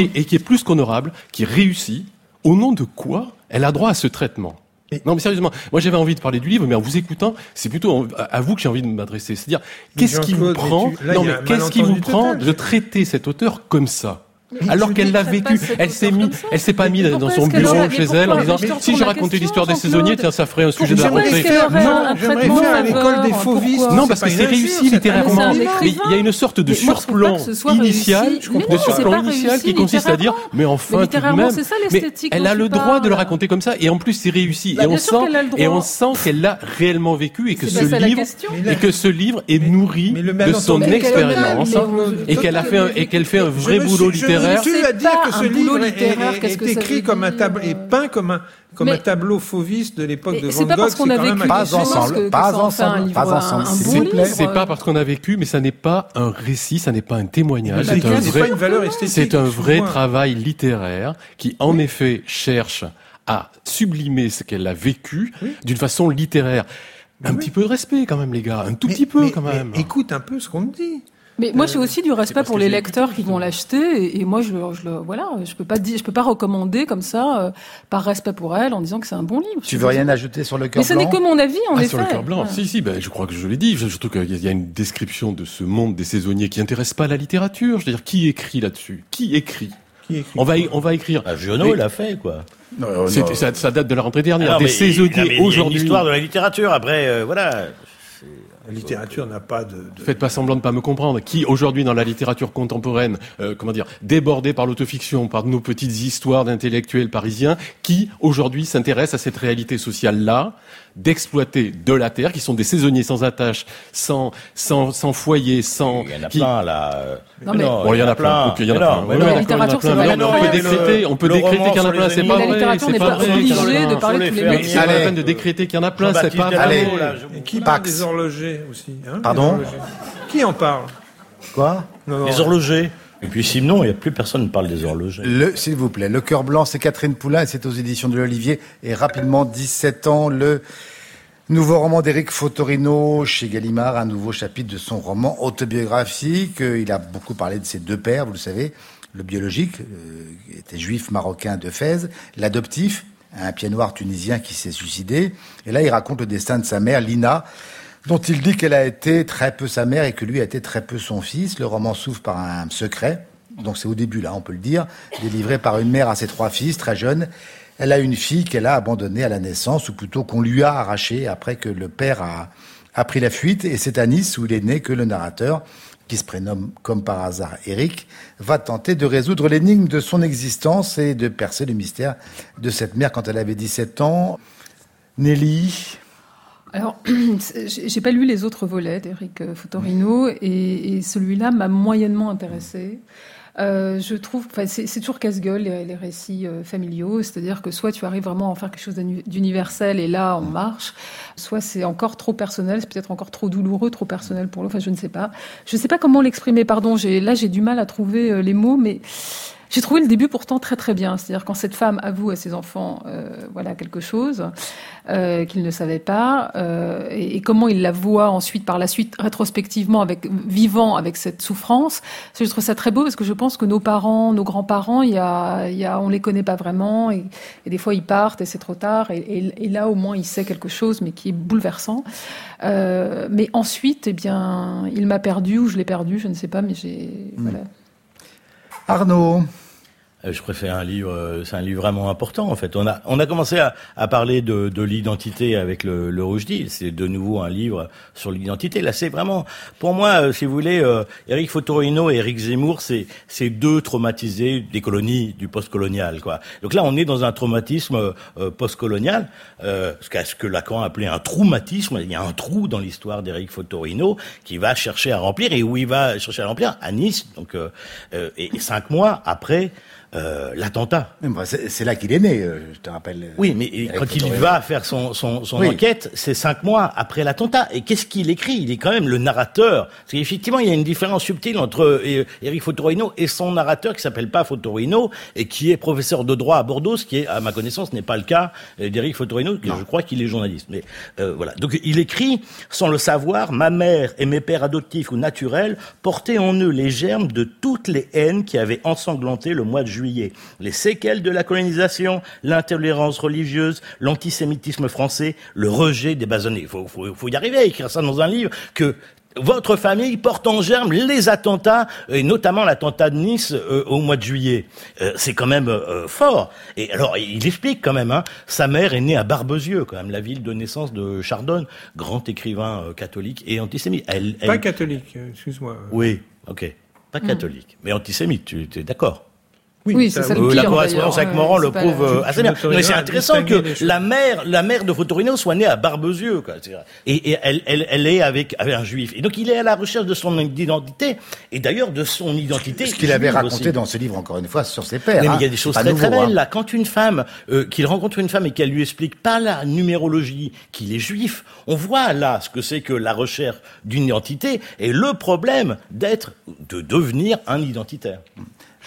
est, et qui est plus qu'honorable, qui réussit, au nom de quoi elle a droit à ce traitement? Mais- non mais sérieusement, moi j'avais envie de parler du livre, mais en vous écoutant, c'est plutôt à vous que j'ai envie de m'adresser. C'est-à-dire, qu'est-ce qui vous prend Non mais qu'est-ce qui vous prend de traiter cet auteur comme ça? Alors qu'elle l'a vécu. Elle s'est mis, elle s'est pas mise dans son bureau chez elle en disant si je racontais l'histoire des saisonniers, tiens, ça ferait un sujet de la rentrée. Non, j'aimerais faire à l'école des fauvistes. Non, parce que c'est réussi littérairement. Mais il y a une sorte de surplan initial, de surplan initial qui consiste à dire mais enfin tout de même. Mais elle a le droit de le raconter comme ça et en plus c'est réussi bah, et on sent et on sent qu'elle l'a réellement vécu et que ce livre et que ce livre est nourri de son expérience et qu'elle a fait et qu'elle fait un vrai boulot littéraire tu as dit que ce livre est, écrit comme un tableau, et peint comme un, comme un tableau fauviste de l'époque de Van Gogh. C'est pas parce qu'on a vécu pas ensemble, pas ensemble, pas ensemble. C'est pas parce qu'on a vécu, mais ça n'est pas un récit, ça n'est pas un témoignage. C'est un vrai, c'est un vrai travail littéraire qui, en effet, cherche à sublimer ce qu'elle a vécu d'une façon littéraire. Un petit peu de respect quand même, les gars, un tout petit peu quand même. écoute un peu ce qu'on dit. Mais moi, j'ai aussi du respect pour les lecteurs qui vont l'acheter, et, moi, je, je, voilà, je peux pas dire, je peux pas recommander comme ça, euh, par respect pour elle, en disant que c'est un bon livre. Tu veux rien ajouter sur le cœur blanc Mais ce n'est que mon avis, en ah, effet. Sur le cœur blanc, si, si, ben, je crois que je l'ai dit. Surtout qu'il y a une description de ce monde des saisonniers qui intéresse pas la littérature. Je veux dire, qui écrit là-dessus? Qui écrit? Qui écrit on va, on va écrire. Ah, Giono, il a fait, quoi. Non, ça, ça, date de la rentrée dernière. Ah des saisonniers aujourd'hui. L'histoire de la littérature. Après, euh, voilà. La littérature n'a pas de, Faites pas semblant de pas me comprendre. Qui aujourd'hui dans la littérature contemporaine, euh, comment dire, débordée par l'autofiction, par nos petites histoires d'intellectuels parisiens, qui aujourd'hui s'intéresse à cette réalité sociale là, d'exploiter de la terre, qui sont des saisonniers sans attache, sans sans sans foyer, sans. Il y en a plein là. Non, mais... Bon, il y en a plein. il y en a plein. la littérature, c'est On peut décréter, on peut décréter qu'il y en a plein. C'est pas vrai. C'est pas vrai. obligé de parler tous les métiers. C'est pas la peine de décréter qu'il y en a plein. C'est pas vrai. Qui parle des horlogers aussi hein, Pardon Qui en parle? Quoi? Les horlogers. Et puis sinon, il n'y a plus personne qui parle des horlogers. Le, s'il vous plaît, Le Cœur Blanc, c'est Catherine Poulain et c'est aux éditions de l'Olivier. Et rapidement, 17 ans, le nouveau roman d'Éric Fotorino chez Gallimard, un nouveau chapitre de son roman autobiographique. Il a beaucoup parlé de ses deux pères, vous le savez. Le biologique, euh, était juif marocain de Fès. L'adoptif, un pied noir tunisien qui s'est suicidé. Et là, il raconte le destin de sa mère, Lina, dont il dit qu'elle a été très peu sa mère et que lui a été très peu son fils. Le roman s'ouvre par un secret, donc c'est au début là, on peut le dire, délivré par une mère à ses trois fils, très jeunes. Elle a une fille qu'elle a abandonnée à la naissance, ou plutôt qu'on lui a arrachée après que le père a, a pris la fuite. Et c'est à Nice, où il est né, que le narrateur, qui se prénomme comme par hasard Eric, va tenter de résoudre l'énigme de son existence et de percer le mystère de cette mère quand elle avait 17 ans. Nelly, alors, j'ai pas lu les autres volets d'Eric Fotorino et, celui-là m'a moyennement intéressé. Euh, je trouve, c'est toujours casse-gueule les, les, récits euh, familiaux, c'est-à-dire que soit tu arrives vraiment à en faire quelque chose d'universel et là on marche, soit c'est encore trop personnel, c'est peut-être encore trop douloureux, trop personnel pour l'autre. Enfin, je ne sais pas. Je ne sais pas comment l'exprimer. Pardon, là j'ai du mal à trouver euh, les mots, mais j'ai trouvé le début pourtant très très bien. C'est-à-dire quand cette femme avoue à ses enfants, euh, voilà quelque chose euh, qu'ils ne savaient pas, euh, et, et, comment il la voit ensuite par la suite rétrospectivement avec vivant avec cette souffrance. Je trouve ça très beau parce que je pense que nos parents, nos grands-parents, il y a, il y a, on les connaît pas vraiment et, et des fois ils partent et c'est trop tard. Et, et, là au moins il sait quelque chose, mais qui est bouleversant. Euh, mais ensuite, eh bien, il m'a perdu ou je l'ai perdu, je ne sais pas, mais j'ai mmh. voilà. Arnaud. Euh, je préfère un livre, euh, c'est un livre vraiment important en fait. On a, on a commencé à, à parler de, de l'identité avec le, le C'est de nouveau un livre sur l'identité. Là, c'est vraiment, pour moi, euh, si vous voulez, euh, Eric Fotorino et Eric Zemmour, c'est, c'est deux traumatisés des colonies du postcolonial, quoi. Donc là, on est dans un traumatisme euh, postcolonial, euh, ce que Lacan appelait un traumatisme. Il y a un trou dans l'histoire d'Eric Fotorino qui va chercher à remplir et où il va chercher à remplir à Nice. Donc, et, et cinq mois après. Euh, l'attentat. C'est là qu'il est né, euh, je te rappelle. Oui, mais quand il va faire son, son, son enquête, c'est cinq mois après l'attentat. Et qu'est-ce qu'il écrit? Il est quand même le narrateur. Parce qu'effectivement, il y a une différence subtile entre Eric Fotorino et son narrateur qui s'appelle pas Fotorino et qui est professeur de droit à Bordeaux, ce qui est, à ma connaissance, n'est pas le cas d'Eric Fotorino, que je crois qu'il est journaliste. Mais euh, voilà. Donc il écrit, sans le savoir, ma mère et mes pères adoptifs ou naturels portaient en eux les germes de toutes les haines qui avaient ensanglanté le mois de juillet. Les séquelles de la colonisation, l'intolérance religieuse, l'antisémitisme français, le rejet des basonnés. Il faut, faut, faut, y arriver à écrire ça dans un livre que votre famille porte en germe les attentats, et notamment l'attentat de Nice euh, au mois de juillet. Euh, c'est quand même euh, fort. Et alors, il explique quand même, hein, sa mère est née à Barbezieux, quand même, la ville de naissance de Chardonne, grand écrivain catholique et antisémite. Elle, Pas catholique, excuse-moi. Oui, ok. Pas catholique, mais antisémite, tu es d'accord oui, c'est ça le La correspondance avec Morand le prouve euh, assez bien. Mais c'est intéressant que la mère, la mère de Fotorino soit née à Barbezieux, quoi. Et, et elle, elle, elle, est avec, avec un juif. Et donc il est à la recherche de son identité, et d'ailleurs de son identité. Ce qu'il avait raconté dans ce livre, encore une fois, sur ses pères. Mais, il y a hein. des choses très très belles hein. là. Quand une femme, euh, qu'il rencontre une femme et qu'elle lui explique par la numérologie qu'il est juif, on voit là ce que c'est que la recherche d'une identité et le problème d'être, de devenir un identitaire.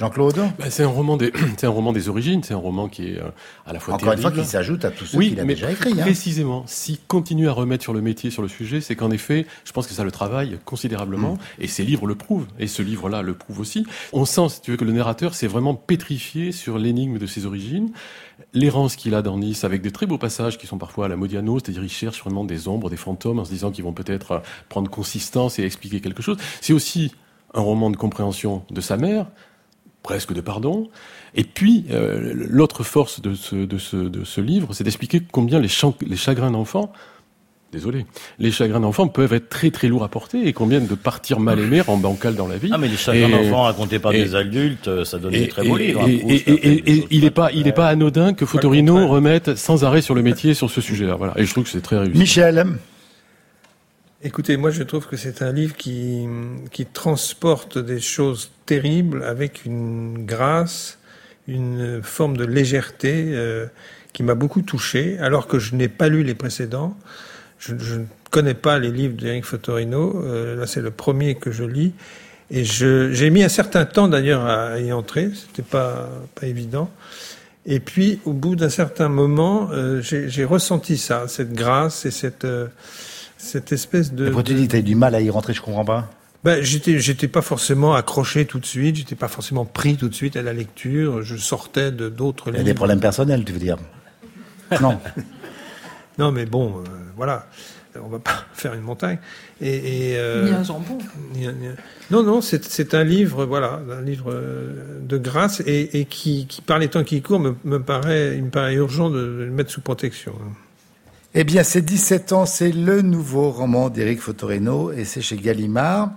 Jean-Claude bah, C'est un roman des, c'est un roman des origines, c'est un roman qui est euh, à la fois Encore une fois, qui s'ajoute à tout ce qu'il a déjà écrit. Hein. Précisément, s'il continue à remettre sur le métier, sur le sujet, c'est qu'en effet, je pense que ça le travaille considérablement, mm. et ces livres le prouvent, et ce livre-là le prouve aussi. On sent, si tu veux, que le narrateur s'est vraiment pétrifié sur l'énigme de ses origines, l'errance qu'il a dans Nice, avec des très beaux passages qui sont parfois à la Modiano, c'est-à-dire il cherche vraiment des ombres, des fantômes, en se disant qu'ils vont peut-être euh, prendre consistance et expliquer quelque chose. C'est aussi un roman de compréhension de sa mère, presque de pardon. Et puis, euh, l'autre force de ce, de ce, de ce livre, c'est d'expliquer combien les, les chagrins d'enfants, désolé, les chagrins d'enfants peuvent être très très lourds à porter et combien de partir mal aimés en bancal dans la vie. Ah mais les chagrins d'enfants racontés par des adultes, euh, ça donne des très beaux livres. Et, il n'est pas, il est pas anodin que Fotorino remette sans arrêt sur le métier sur ce sujet-là. Voilà. Et je trouve que c'est très réussi. Michel. Écoutez, moi je trouve que c'est un livre qui, qui transporte des choses terribles avec une grâce, une forme de légèreté euh, qui m'a beaucoup touché, alors que je n'ai pas lu les précédents. Je, ne connais pas les livres d'Eric Fotorino. Euh, là, c'est le premier que je lis. Et j'ai mis un certain temps d'ailleurs à y entrer. C'était pas, pas évident. Et puis, au bout d'un certain moment, euh, j'ai ressenti ça, cette grâce et cette cette espèce de. Pourquoi tu dis que tu as du mal à y rentrer Je comprends pas. Ben, j'étais, j'étais pas forcément accroché tout de suite, j'étais pas forcément pris tout de suite à la lecture, je sortais de d'autres livres. Il y a des problèmes personnels, tu veux dire Non. non, mais bon, euh, voilà, on va pas faire une montagne. Et, euh, ni un jambon. Non, non, c'est, un livre, voilà, un livre euh, de grâce et, qui, par les temps qui courent, me, paraît, il me paraît urgent de, de le mettre sous protection. Eh bien, c'est 17 ans, c'est le nouveau roman d'Éric Fotoreno et c'est chez Gallimard.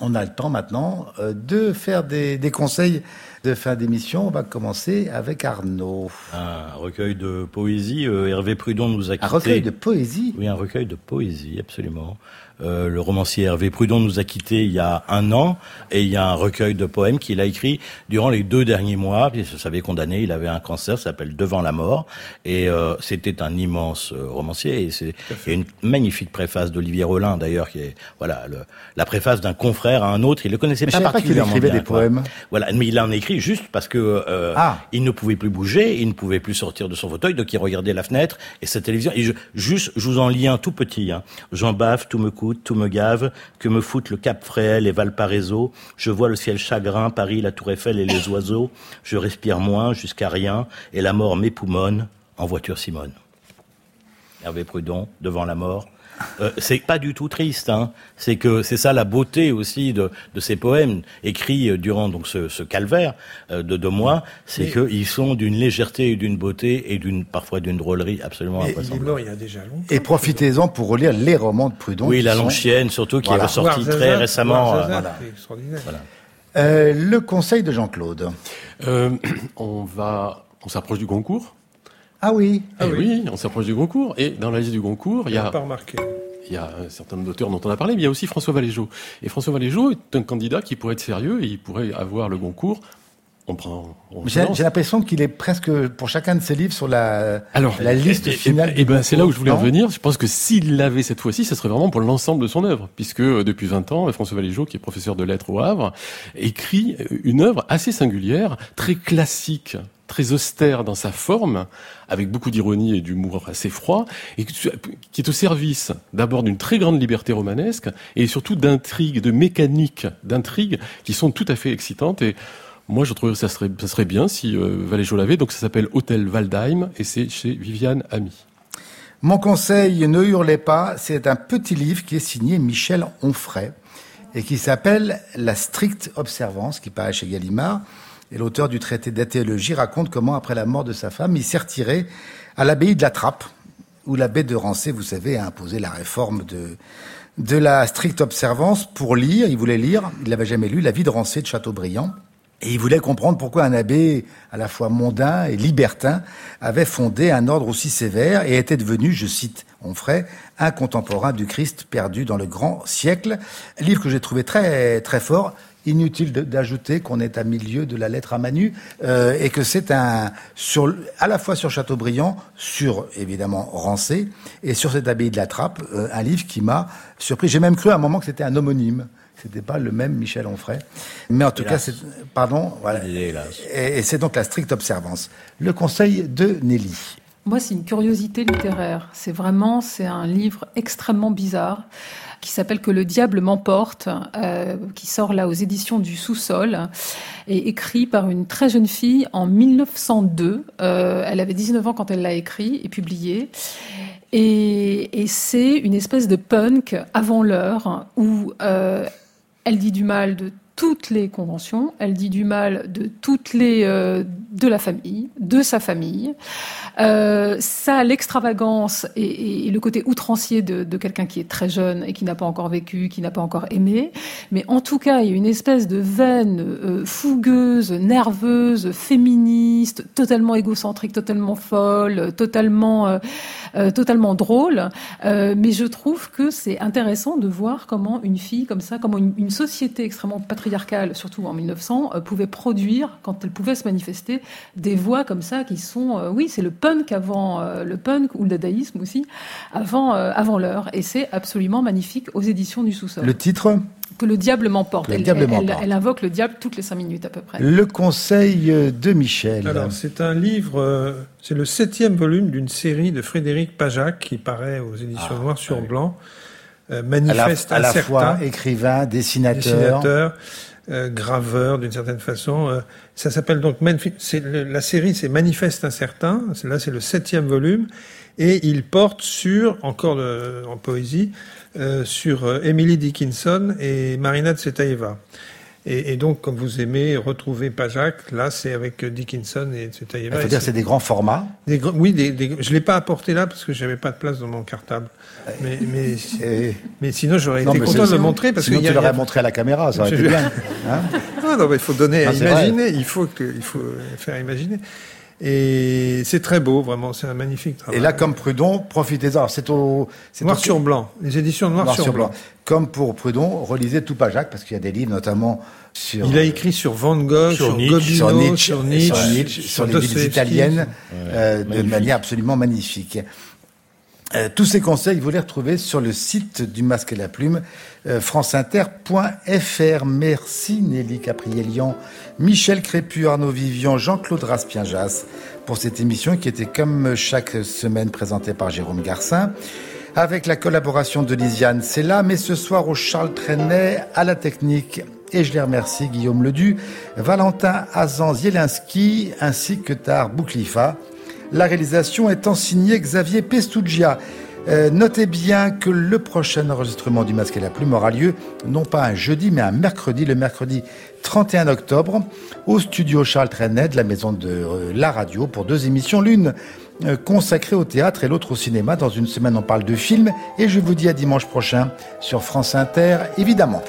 On a le temps maintenant euh, de faire des, conseils de fin d'émission. On va commencer avec Arnaud. Un recueil de poésie. Euh, Hervé Prudon nous a quittés. Un recueil de poésie Oui, un recueil de poésie, absolument. Euh, le romancier Hervé Prudon nous a quittés il y a un an et il y a un recueil de poèmes qu'il a écrit durant les deux derniers mois. Il se savait condamné, il avait un cancer, ça s'appelle Devant la mort et euh, c'était un immense euh, romancier et c'est une magnifique préface d'Olivier Rollin d'ailleurs qui est voilà le, la préface d'un confrère à un autre. Il le connaissait pas particulièrement pas des poèmes. Voilà, mais il en a écrit juste parce que ah. il ne pouvait plus bouger, il ne pouvait plus sortir de son fauteuil, donc il regardait la fenêtre et sa télévision. Et je, juste, je vous en lis un tout petit. Hein. J'en bave, tout me tout me gave, que me foutent le Cap Fréhel et Valparaiso. Je vois le ciel chagrin, Paris, la Tour Eiffel et les oiseaux. Je respire moins, jusqu'à rien, et la mort m'époumonne en voiture Simone. Hervé Prudon, devant la mort, euh, c'est pas du tout triste. Hein. C'est que c'est ça la beauté aussi de, de ces poèmes écrits euh, durant donc ce, ce calvaire euh, de deux mois, c'est qu'ils sont d'une légèreté et d'une beauté et d'une parfois d'une drôlerie absolument impressionnante. il y a déjà longtemps. Et profitez-en pour relire les romans de Prudhomme. Oui, La Lonchienne surtout qui est ressorti très récemment. Voilà. Euh, le conseil de Jean-Claude. on va, on s'approche du concours. Ah oui. Ah eh oui. on s'approche du Goncourt. Et dans la liste du Goncourt, il y a. Pas remarqué. Il y a un certain nombre d'auteurs dont on a parlé, mais il y a aussi François Valéjo. Et François Valéjo est un candidat qui pourrait être sérieux et il pourrait avoir le Goncourt. On prend. J'ai l'impression qu'il est presque pour chacun de ses livres sur la, Alors, la liste finale. Et, ben c'est là où je voulais en venir. Je pense que s'il l'avait cette fois-ci, ce serait vraiment pour l'ensemble de son œuvre, puisque euh, depuis 20 ans, François Valéjo, qui est professeur de lettres au Havre, écrit une œuvre assez singulière, très classique très austère dans sa forme, avec beaucoup d'ironie et d'humour assez froid, et qui est au service d'abord d'une très grande liberté romanesque, et surtout d'intrigues, de mécaniques d'intrigues qui sont tout à fait excitantes. Et moi, je trouve que ça serait, bien si euh, Valéjo l'avait. Donc ça s'appelle Hôtel Waldheim, et c'est chez Viviane Ami. Mon conseil, ne hurlez pas, c'est un petit livre qui est signé Michel Onfray et qui s'appelle La stricte observance, qui paraît chez Gallimard. Et l'auteur du traité d'athéologie raconte comment, après la mort de sa femme, il s'est retiré à l'abbaye de la Trappe, où l'abbé de Rancé, vous savez, a imposé la réforme de, de la stricte observance pour lire. Il voulait lire, il n'avait jamais lu, La vie de Rancé de Chateaubriand. Et il voulait comprendre pourquoi un abbé à la fois mondain et libertin avait fondé un ordre aussi sévère et était devenu, je cite Onfray, un contemporain du Christ perdu dans le grand siècle. Livre que j'ai trouvé très très fort. Inutile d'ajouter qu'on est à milieu de la lettre à Manu euh, et que c'est un sur à la fois sur Chateaubriand, sur évidemment Rancé et sur cette abbaye de la Trappe, euh, un livre qui m'a surpris. J'ai même cru à un moment que c'était un homonyme. C'était pas le même Michel Onfray. Mais en tout cas, c'est, pardon, voilà. Et, c'est donc la stricte observance. Le conseil de Nelly. Moi, c'est une curiosité littéraire. C'est vraiment, c'est un livre extrêmement bizarre qui s'appelle Que le diable m'emporte, euh, qui sort là aux éditions du sous-sol, et écrit par une très jeune fille en 1902. Euh, elle avait 19 ans quand elle l'a écrit et publié. Et, et c'est une espèce de punk avant l'heure où euh, elle dit du mal de toutes les conventions, elle dit du mal de toutes les euh, de la famille, de sa famille. Euh, ça, l'extravagance et, le côté outrancier de, quelqu'un qui est très jeune et qui n'a pas encore vécu, qui n'a pas encore aimé. Mais en tout cas, il y a une espèce de veine euh, fougueuse, nerveuse, féministe, totalement égocentrique, totalement folle, totalement totalement drôle. mais je trouve que c'est intéressant de voir comment une fille comme ça, comment une, une société extrêmement patriarcale surtout en 1900, euh, pouvait produire, quand elle pouvait se manifester, des voix comme ça qui sont, euh, oui, c'est le punk avant euh, le punk ou le dadaïsme aussi, avant, avant l'heure. Et c'est absolument magnifique aux éditions du sous-sol. Le titre que le diable m'emporte. Elle, elle, invoque le diable toutes les cinq minutes à peu près. Le conseil de Michel. Alors, c'est un livre, c'est le septième volume d'une série de Frédéric Pajac qui paraît aux éditions ah, Noir sur Blanc. Euh, manifeste à la, à la fois écrivain, dessinateur, euh, graveur d'une certaine façon. Euh, ça s'appelle donc la série, c'est Manifeste incertain. Là, c'est le septième volume et il porte sur encore en poésie sur Emily Dickinson et Marina Tsetaeva. Et, et, donc, comme vous aimez retrouver Pajak, là, c'est avec Dickinson et Tsetaeva. Il faut dire c'est des grands formats. Des, oui, des, des, je l'ai pas apporté là parce que j'avais pas de place dans mon cartable. Mais, mais, mais sinon, j'aurais été content de le montrer parce que tu l'aurais montré à la caméra, ça aurait été bien. Hein non, non, il faut donner à imaginer. Il faut que, il faut faire imaginer. Et c'est très beau, vraiment, c'est un magnifique travail. Et là, comme Prudon, profitez-en. C'est au noir sur blanc, les éditions noir, sur, blanc. Comme pour Prudon, relisez tout Pajac parce qu'il y a des livres, notamment sur. Il a écrit sur Van Gogh, sur, Nietzsche, sur Nietzsche, sur, Nietzsche, sur, les villes italiennes, euh, de manière absolument magnifique. Euh, tous ces conseils, vous les retrouvez sur le site du Masque et la Plume, euh, franceinter.fr. Merci Nelly Caprielian, Michel Crépu, Arnaud Vivian, Jean-Claude Raspien-Jas pour cette émission qui était comme chaque semaine présentée par Jérôme Garcin. Avec la collaboration de Lisiane, c'est là, mais ce soir au Charles Trenet, à la technique, et je les remercie Guillaume Ledu, Valentin Azan Zielinski, ainsi que Tar Bouklifa. La réalisation étant signée Xavier Pestugia. Euh, notez bien que le prochain enregistrement du Masque et la Plume aura lieu non pas un jeudi, mais un mercredi, le mercredi 31 octobre, au studio Charles Trenet de la maison de euh, la radio pour deux émissions, l'une euh, consacrée au théâtre et l'autre au cinéma. Dans une semaine, on parle de films et je vous dis à dimanche prochain sur France Inter, évidemment.